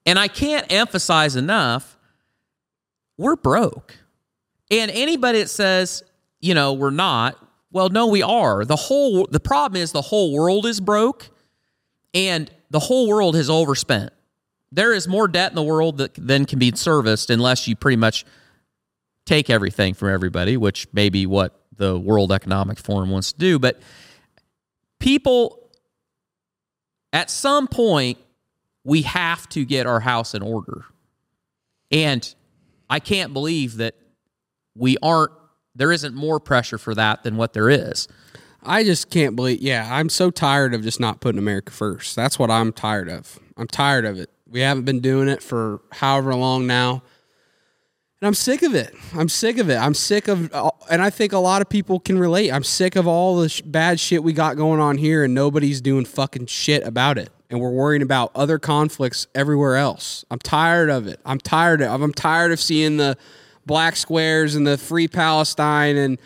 And I can't emphasize enough we're broke. And anybody that says, you know, we're not, well, no, we are. The whole the problem is the whole world is broke and the whole world has overspent. There is more debt in the world that, than can be serviced unless you pretty much take everything from everybody, which may be what the World Economic Forum wants to do. But people, at some point, we have to get our house in order. And I can't believe that we aren't, there isn't more pressure for that than what there is. I just can't believe. Yeah, I'm so tired of just not putting America first. That's what I'm tired of. I'm tired of it. We haven't been doing it for however long now. And I'm sick of it. I'm sick of it. I'm sick of, uh, and I think a lot of people can relate. I'm sick of all the sh- bad shit we got going on here, and nobody's doing fucking shit about it. And we're worrying about other conflicts everywhere else. I'm tired of it. I'm tired of. I'm tired of seeing the black squares and the free Palestine and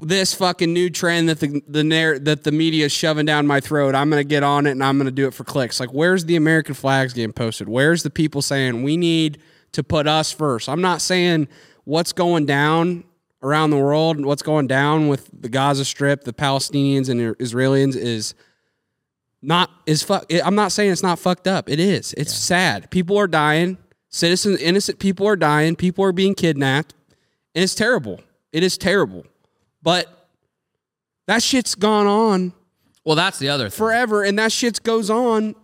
this fucking new trend that the the narr- that the media is shoving down my throat. I'm gonna get on it and I'm gonna do it for clicks. Like, where's the American flags getting posted? Where's the people saying we need to put us first? I'm not saying what's going down around the world and what's going down with the Gaza Strip, the Palestinians and the Israelis is not is fuck. I'm not saying it's not fucked up. It is. It's sad. People are dying. Citizens, innocent people are dying. People are being kidnapped, and it's terrible. It is terrible. But that shit's gone on Well, that's the other thing. forever, and that shit goes on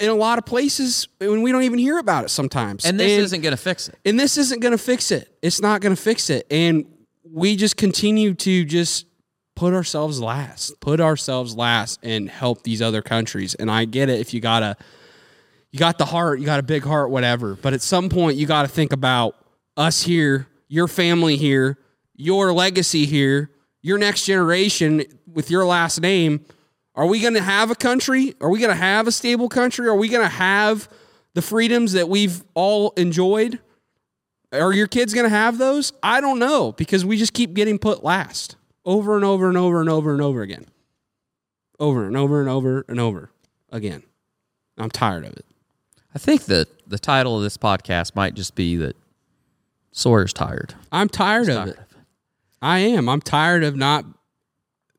in a lot of places when we don't even hear about it sometimes. and this isn't going to fix it. and this isn't going to fix it. It's not going to fix it. And we just continue to just put ourselves last, put ourselves last and help these other countries. And I get it if you got a you got the heart, you got a big heart whatever, but at some point you got to think about us here, your family here, your legacy here, your next generation with your last name. Are we going to have a country? Are we going to have a stable country? Are we going to have the freedoms that we've all enjoyed? Are your kids going to have those? I don't know because we just keep getting put last over and over and over and over and over again. Over and over and over and over again. I'm tired of it. I think that the title of this podcast might just be that Sawyer's tired. I'm tired of it. I am. I'm tired of not,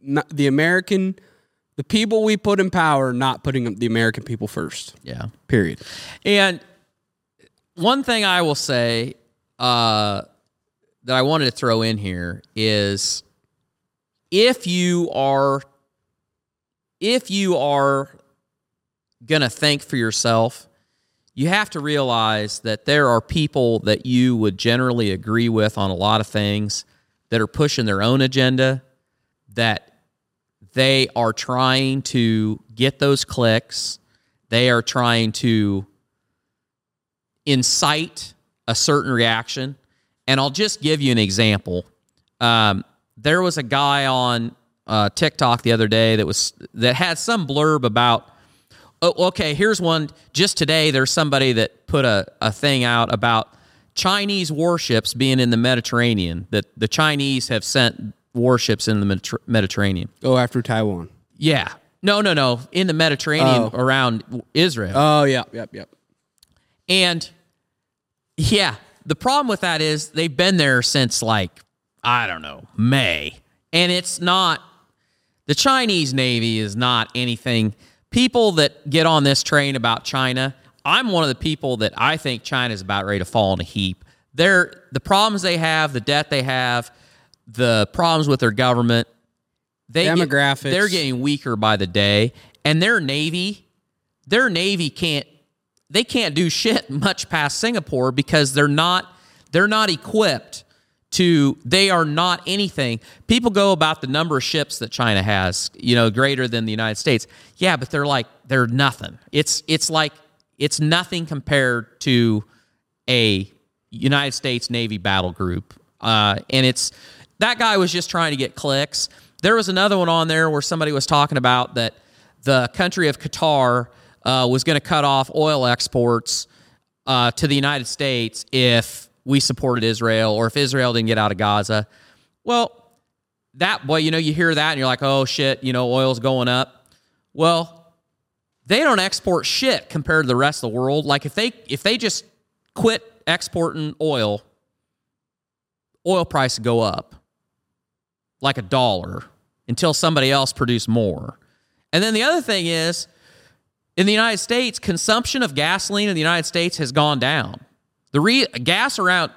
not the American, the people we put in power, not putting the American people first. Yeah. Period. And one thing I will say uh, that I wanted to throw in here is if you are if you are going to think for yourself, you have to realize that there are people that you would generally agree with on a lot of things that are pushing their own agenda that they are trying to get those clicks. They are trying to incite a certain reaction. And I'll just give you an example. Um, there was a guy on uh, TikTok the other day that was that had some blurb about Oh, okay. Here's one. Just today, there's somebody that put a, a thing out about Chinese warships being in the Mediterranean. That the Chinese have sent warships in the Mediterranean. Go after Taiwan. Yeah. No, no, no. In the Mediterranean Oh. around Israel. Oh, yep, yep, yep. And yeah, the problem with that is they've been there since like, I don't know, May. And it's not, the Chinese Navy is not anything. People that get on this train about China, I'm one of the people that I think China is about ready to fall in a heap. They're, the problems they have, the debt they have, the problems with their government, they get- Demographics. they're getting weaker by the day. And their Navy, their Navy can't they can't do shit much past Singapore because they're not they're not equipped to they are not anything. People go about the number of ships that China has, you know, greater than the United States. Yeah, but they're like they're nothing. It's it's like it's nothing compared to a United States Navy battle group. Uh, and it's that guy was just trying to get clicks. There was another one on there where somebody was talking about that the country of Qatar uh, was going to cut off oil exports uh, to the United States if we supported Israel or if Israel didn't get out of Gaza. Well, that boy, you know, you hear that and you're like, oh shit, you know, oil's going up. Well, they don't export shit compared to the rest of the world. Like if they if they just quit exporting oil, oil price would go up like a dollar until somebody else produced more. And then the other thing is in the United States, consumption of gasoline in the United States has gone down. The re- gas around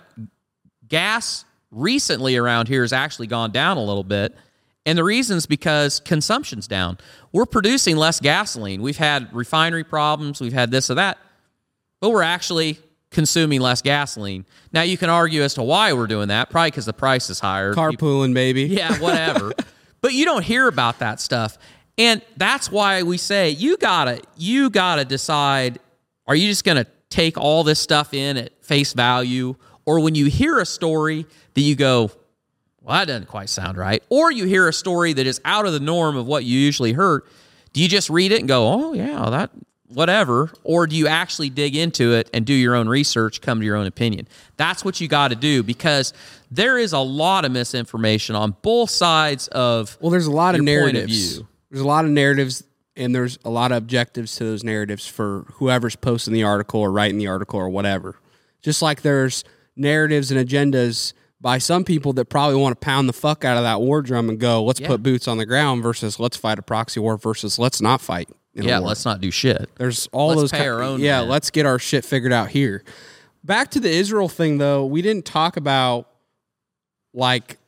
gas recently around here has actually gone down a little bit. And the reason is because consumption's down. We're producing less gasoline. We've had refinery problems, we've had this or that, but we're actually consuming less gasoline. Now you can argue as to why we're doing that, probably because the price is higher. Carpooling, baby. yeah, whatever. but you don't hear about that stuff. And that's why we say you gotta you gotta decide are you just gonna take all this stuff in at face value? Or when you hear a story that you go, Well, that doesn't quite sound right, or you hear a story that is out of the norm of what you usually heard, do you just read it and go, Oh yeah, that whatever, or do you actually dig into it and do your own research, come to your own opinion? That's what you got to do because there is a lot of misinformation on both sides of Well, there's a lot of narratives. view. There's a lot of narratives, and there's a lot of objectives to those narratives for whoever's posting the article or writing the article or whatever. Just like there's narratives and agendas by some people that probably want to pound the fuck out of that war drum and go, let's Yeah. put boots on the ground versus let's fight a proxy war versus let's not fight. Yeah, let's not do shit. There's all Let's those. pay ki- our own Yeah, men. let's get our shit figured out here. Back to the Israel thing, though, we didn't talk about like.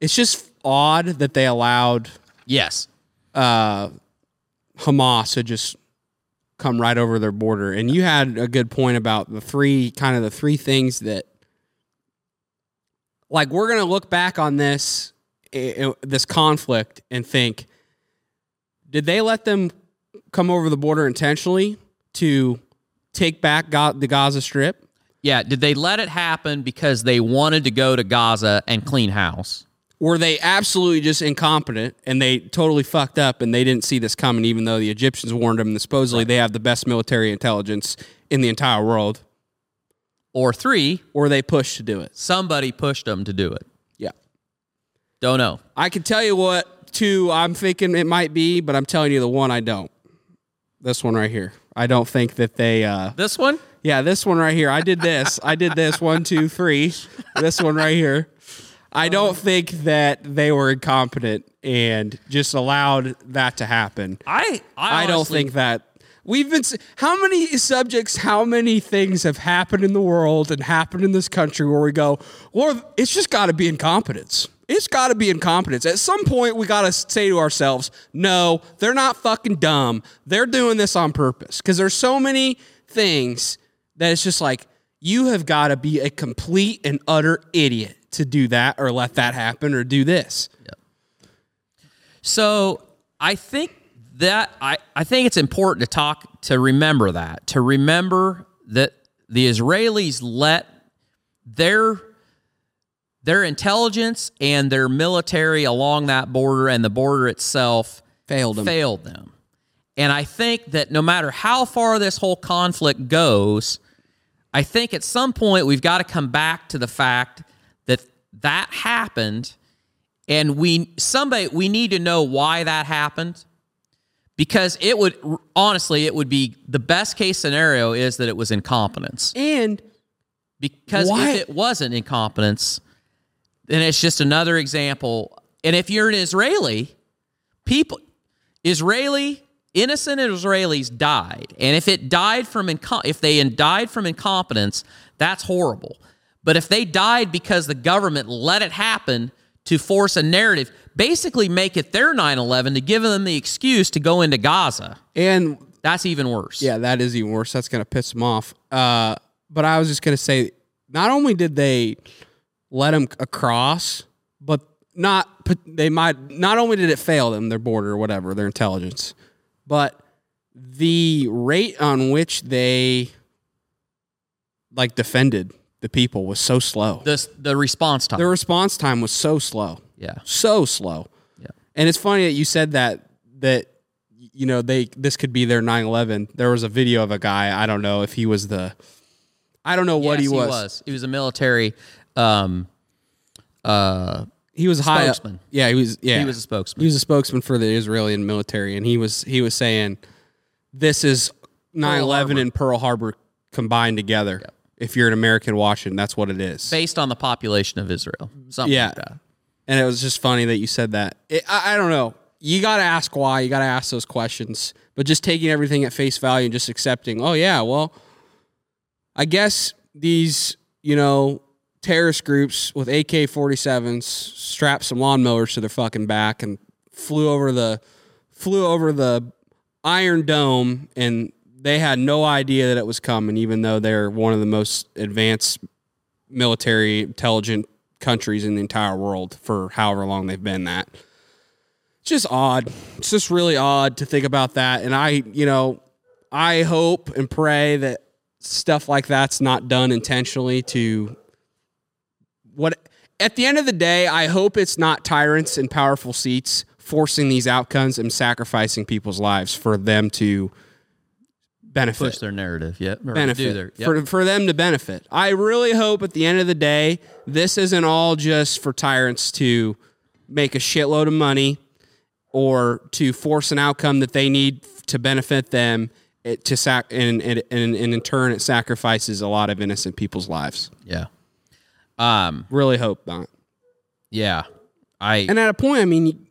It's just odd that they allowed Yes. uh, Hamas to just come right over their border, and you had a good point about the three kind of the three things that, like, we're gonna look back on this this conflict and think, did they let them come over the border intentionally to take back the Gaza Strip? Yeah. Did they let it happen because they wanted to go to Gaza and clean house? Were they absolutely just incompetent and they totally fucked up and they didn't see this coming, even though the Egyptians warned them and supposedly they have the best military intelligence in the entire world? Or three, Or they pushed to do it? somebody pushed them to do it. Yeah. Don't know. I can tell you what two I'm thinking it might be, but I'm telling you the one I don't. This one right here. I don't think that they uh This one? Yeah, this one right here. I did this. I did this. One, two, three. This one right here. I don't think that they were incompetent and just allowed that to happen. I I, I don't honestly- think that we've been. How many subjects? How many things have happened in the world and happened in this country where we go, well, it's just got to be incompetence. It's got to be incompetence. At some point, we got to say to ourselves, no, they're not fucking dumb. They're doing this on purpose because there's so many things that it's just like you have got to be a complete and utter idiot to do that or let that happen or do this. Yep. So I think that I, I think it's important to talk to remember that to remember that the Israelis let their their intelligence and their military along that border and the border itself Failed them. failed them. And I think that no matter how far this whole conflict goes, I think at some point we've got to come back to the fact that that happened and we somebody we need to know why that happened because it would honestly it would be the best case scenario is that it was incompetence. And because Why- if it wasn't incompetence then it's just another example. And if you're an israeli people israeli innocent israelis died. And if it died from inco- if they died from incompetence that's horrible. But if they died because the government let it happen to force a narrative basically make it their 9-11 to give them the excuse to go into gaza and that's even worse Yeah, that is even worse. That's gonna piss them off. Uh, but I was just gonna say, not only did they let them across, but not they might. Not only did it fail them, their border or whatever, their intelligence, but the rate on which they like defended the people was so slow. the, the response time Their response time was so slow yeah so slow. Yeah. And it's funny that you said that that you know they this could be their 9/11. There was a video of a guy, I don't know if he was the I don't know what Yes, he was. He was. He was a military. Um, uh, He was high up- Yeah, he was yeah. He was a spokesman. He was a spokesman for the Israeli military and he was he was saying this is 9/11 and Pearl Harbor combined together. If you're an American watching, that's what it is. based on the population of Israel. Something Yeah. like that. And it was just funny that you said that. It, I, I don't know. You got to ask why. You got to ask those questions. But just taking everything at face value and just accepting, oh, yeah, well, I guess these, you know, terrorist groups with AK 47s strapped some lawnmowers to their fucking back and flew over the flew over the Iron Dome and they had no idea that it was coming, even though they're one of the most advanced military intelligent countries in the entire world for however long they've been that. It's just odd. It's just really odd to think about that. And I, you know, I hope and pray that stuff like that's not done intentionally to what at the end of the day, I hope it's not tyrants in powerful seats forcing these outcomes and sacrificing people's lives for them to benefit Push their narrative. Yeah. Benefit Do their, yep. for for them to benefit. I really hope at the end of the day, this isn't all just for tyrants to make a shitload of money or to force an outcome that they need to benefit them. It, to sac and, and, and, and in turn, it sacrifices a lot of innocent people's lives. yeah. Um. Really hope not. Yeah. I. And at a point, I mean,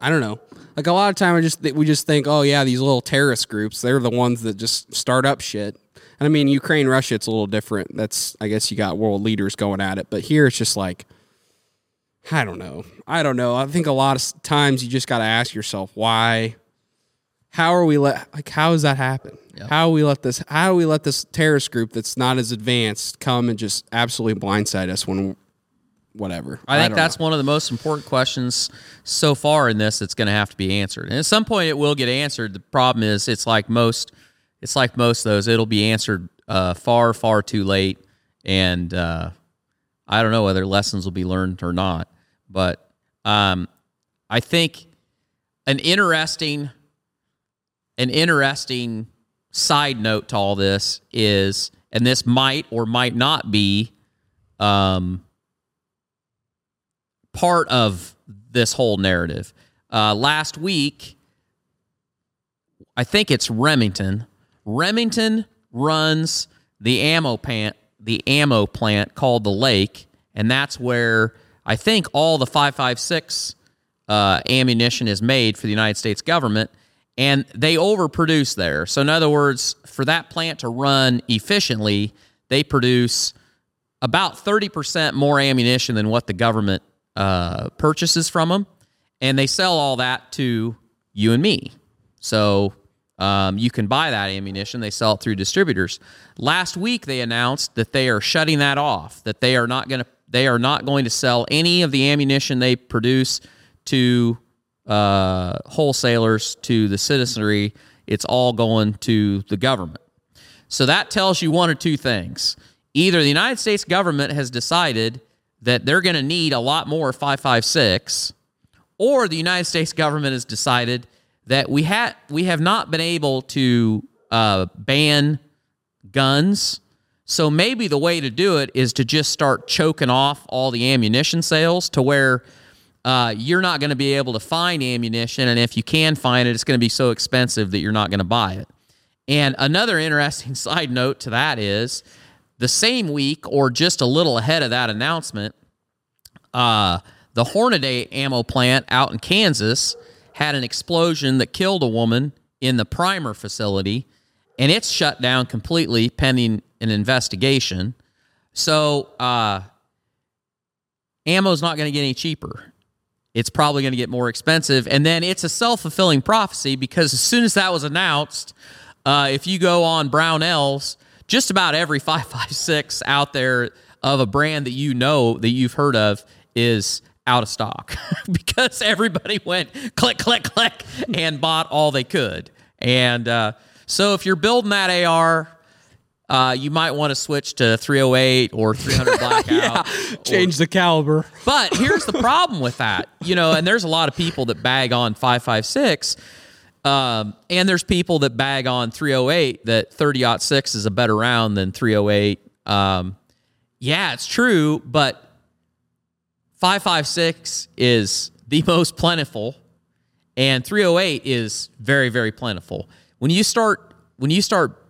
I don't know. Like a lot of time, I just we just think, oh yeah, these little terrorist groups, they're the ones that just start up shit. And I mean, Ukraine, Russia, it's a little different. That's I guess you got world leaders going at it, but here it's just like, I don't know. I don't know. I think a lot of times you just got to ask yourself why. How are we let like how does that happen? How we let this how do we let this terrorist group that's not as advanced come and just absolutely blindside us when whatever. I think don't that's know. one of the most important questions so far in this that's going to have to be answered. And at some point, it will get answered. The problem is, it's like most, it's like most of those. It'll be answered uh, far, far too late, and uh, I don't know whether lessons will be learned or not. But um, I think an interesting, an interesting side note to all this is, and this might or might not be. Um, part of this whole narrative. Uh, last week, I think it's Remington. Remington runs the ammo plant, the ammo plant called the Lake, and that's where I think all the 556 uh, ammunition is made for the United States government, and they overproduce there. So, in other words, for that plant to run efficiently, they produce about 30% more ammunition than what the government uh, purchases from them. And they sell all that to you and me. So um, you can buy that ammunition. They sell it through distributors. Last week they announced that they are shutting that off. That they are not going to they are not going to sell any of the ammunition they produce to uh, wholesalers to the citizenry. It's all going to the government. So that tells you one or two things. Either the United States government has decided that they're going to need a lot more 556, or the United States government has decided that we had we have not been able to uh, ban guns. So maybe the way to do it is to just start choking off all the ammunition sales to where uh, you're not going to be able to find ammunition, and if you can find it, it's going to be so expensive that you're not going to buy it. And another interesting side note to that is the same week or just a little ahead of that announcement, uh, the Hornady ammo plant out in Kansas had an explosion that killed a woman in the primer facility, and it's shut down completely pending an investigation. So, uh, ammo's not going to get any cheaper. It's probably going to get more expensive. And then it's a self fulfilling prophecy because as soon as that was announced, uh, if you go on Brownells, just about every 556 out there of a brand that you know that you've heard of is out of stock because everybody went click, click, click and bought all they could. And uh, so if you're building that AR, uh, you might want to switch to 308 or 300 blackout. yeah, change the caliber. But here's the problem with that, you know, and there's a lot of people that bag on 556. Um, and there's people that bag on 308 that 30 6 is a better round than 308. Um, yeah, it's true, but 556 is the most plentiful, and 308 is very, very plentiful. When you start, when you start,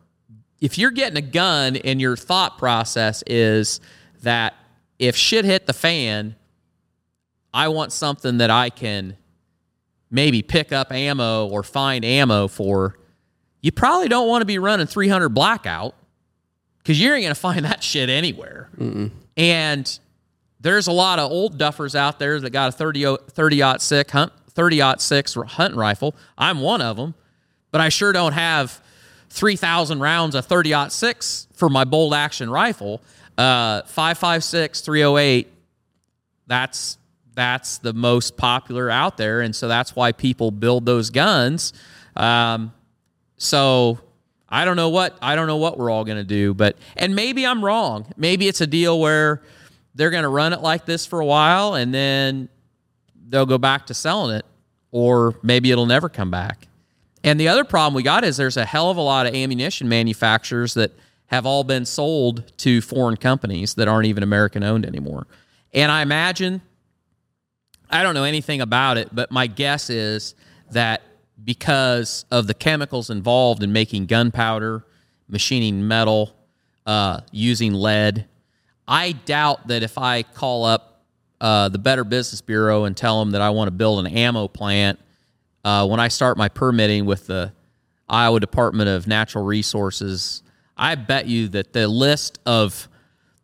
if you're getting a gun and your thought process is that if shit hit the fan, I want something that I can maybe pick up ammo or find ammo for, you probably don't want to be running 300 blackout because you ain't going to find that shit anywhere. Mm-mm. And there's a lot of old duffers out there that got a 30 30 six hunt 30 six hunting rifle. I'm one of them, but I sure don't have 3,000 rounds of 30 six for my bolt action rifle. Uh, 556 308. That's that's the most popular out there, and so that's why people build those guns. Um, so I don't know what I don't know what we're all going to do, but and maybe I'm wrong. Maybe it's a deal where they're going to run it like this for a while and then they'll go back to selling it, or maybe it'll never come back. And the other problem we got is there's a hell of a lot of ammunition manufacturers that have all been sold to foreign companies that aren't even American owned anymore. And I imagine I don't know anything about it, but my guess is that because of the chemicals involved in making gunpowder, machining metal, uh, using lead, I doubt that if I call up uh, the Better Business Bureau and tell them that I want to build an ammo plant, uh, when I start my permitting with the Iowa Department of Natural Resources, I bet you that the list of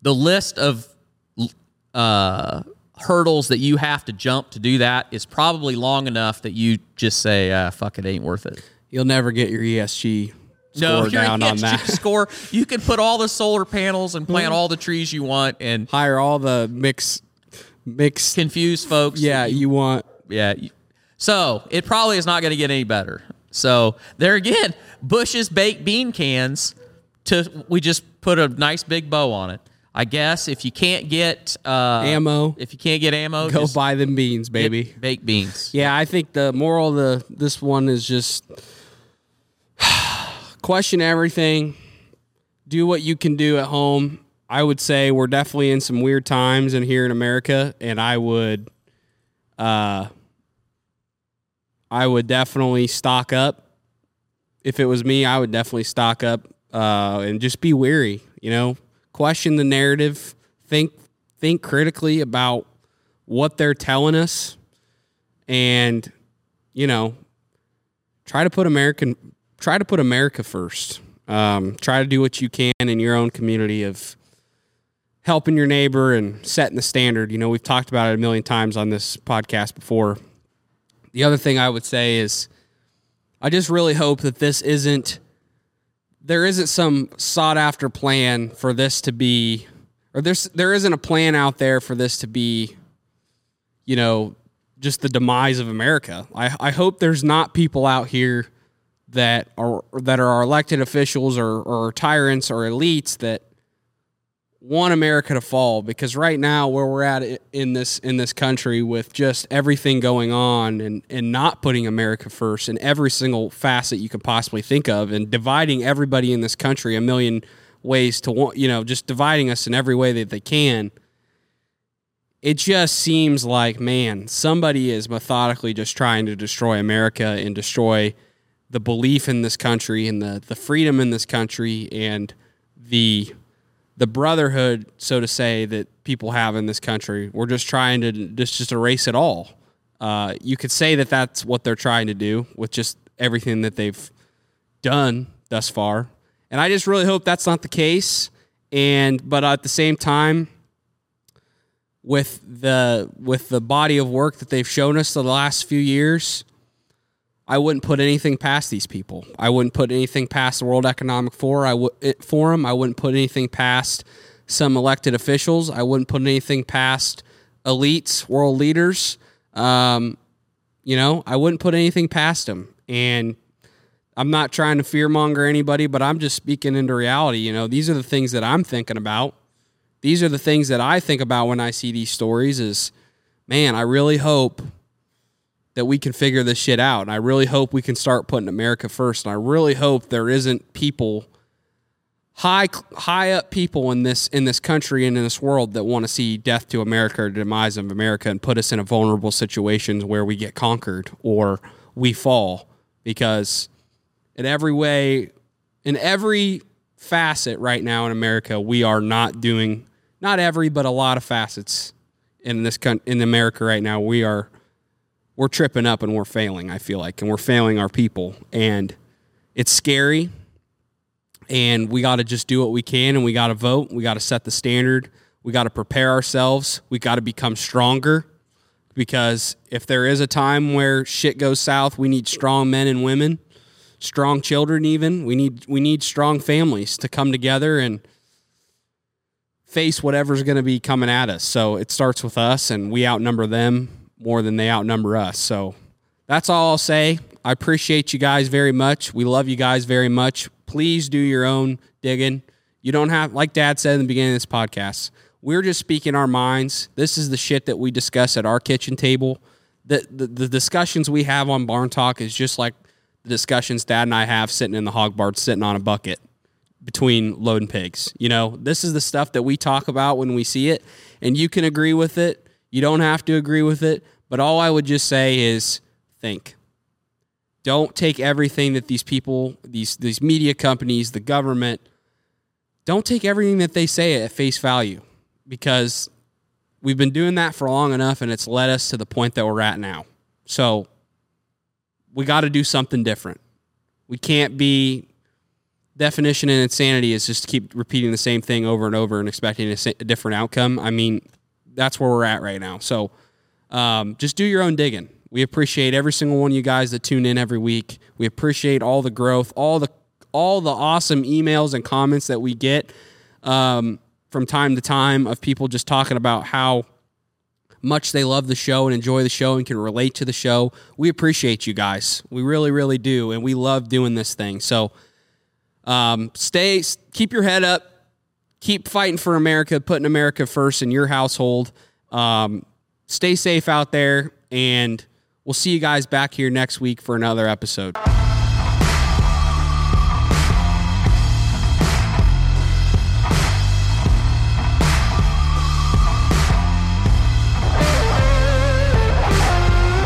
the list of uh, hurdles that you have to jump to do that is probably long enough that you just say, uh, "Fuck it, ain't worth it." You'll never get your ESG no, down on that score. You can put all the solar panels and plant mm-hmm. all the trees you want and hire all the mix mix confused folks. Yeah, you, you want. Yeah. So it probably is not going to get any better. So there again, Bush's baked bean cans. To we just put a nice big bow on it. I guess if you can't get uh, ammo, if you can't get ammo, go buy them beans, baby. Baked beans. Yeah, I think the moral of the this one is just question everything. Do what you can do at home. I would say we're definitely in some weird times in here in America, and I would, uh, I would definitely stock up. If it was me, I would definitely stock up uh, and just be wary. You know, question the narrative, think think critically about what they're telling us, and you know, try to put American try to put America first. Um, try to do what you can in your own community of helping your neighbor and setting the standard. You know, we've talked about it a million times on this podcast before. The other thing I would say is I just really hope that this isn't there isn't some sought after plan for this to be or there's there isn't a plan out there for this to be you know just the demise of America. I, I hope there's not people out here that are that are elected officials or, or tyrants or elites that want America to fall because right now where we're at in this in this country with just everything going on and and not putting America first in every single facet you could possibly think of and dividing everybody in this country a million ways to want you know just dividing us in every way that they can it just seems like man somebody is methodically just trying to destroy America and destroy the belief in this country and the the freedom in this country and the the brotherhood, so to say, that people have in this country. We're just trying to just just erase it all. Uh, you could say that that's what they're trying to do with just everything that they've done thus far, and I just really hope that's not the case. And but at the same time, with the with the body of work that they've shown us the last few years, I wouldn't put anything past these people. I wouldn't put anything past the World Economic Forum. I wouldn't put anything past some elected officials. I wouldn't put anything past elites, world leaders. Um, you know, I wouldn't put anything past them. And I'm not trying to fearmonger anybody, but I'm just speaking into reality. You know, these are the things that I'm thinking about. These are the things that I think about when I see these stories. Is man, I really hope that we can figure this shit out. And I really hope we can start putting America first. And I really hope there isn't people high high up people in this in this country and in this world that want to see death to America or demise of America and put us in a vulnerable situations where we get conquered or we fall because in every way in every facet right now in America we are not doing not every but a lot of facets in this in America right now we are we're tripping up and we're failing, I feel like, and we're failing our people. And it's scary. And we got to just do what we can and we got to vote. We got to set the standard. We got to prepare ourselves. We got to become stronger because if there is a time where shit goes south, we need strong men and women, strong children even. We need we need strong families to come together and face whatever's going to be coming at us. So it starts with us and we outnumber them more than they outnumber us. So that's all I'll say. I appreciate you guys very much. We love you guys very much. Please do your own digging. You don't have, like Dad said in the beginning of this podcast, we're just speaking our minds. This is the shit that we discuss at our kitchen table. The, the, the discussions we have on Barn Talk is just like the discussions Dad and I have sitting in the hog barn, sitting on a bucket between loading pigs. You know, this is the stuff that we talk about when we see it, and you can agree with it. You don't have to agree with it, but all I would just say is think. Don't take everything that these people, these these media companies, the government, don't take everything that they say at face value because we've been doing that for long enough and it's led us to the point that we're at now. So we got to do something different. We can't be definition and insanity is just keep repeating the same thing over and over and expecting a different outcome. I mean, that's where we're at right now. So um, just do your own digging. We appreciate every single one of you guys that tune in every week. We appreciate all the growth, all the all the awesome emails and comments that we get um, from time to time of people just talking about how much they love the show and enjoy the show and can relate to the show. We appreciate you guys. We really, really do, and we love doing this thing. So, um, stay, keep your head up, keep fighting for America, putting America first in your household. Um, stay safe out there, and we'll see you guys back here next week for another episode.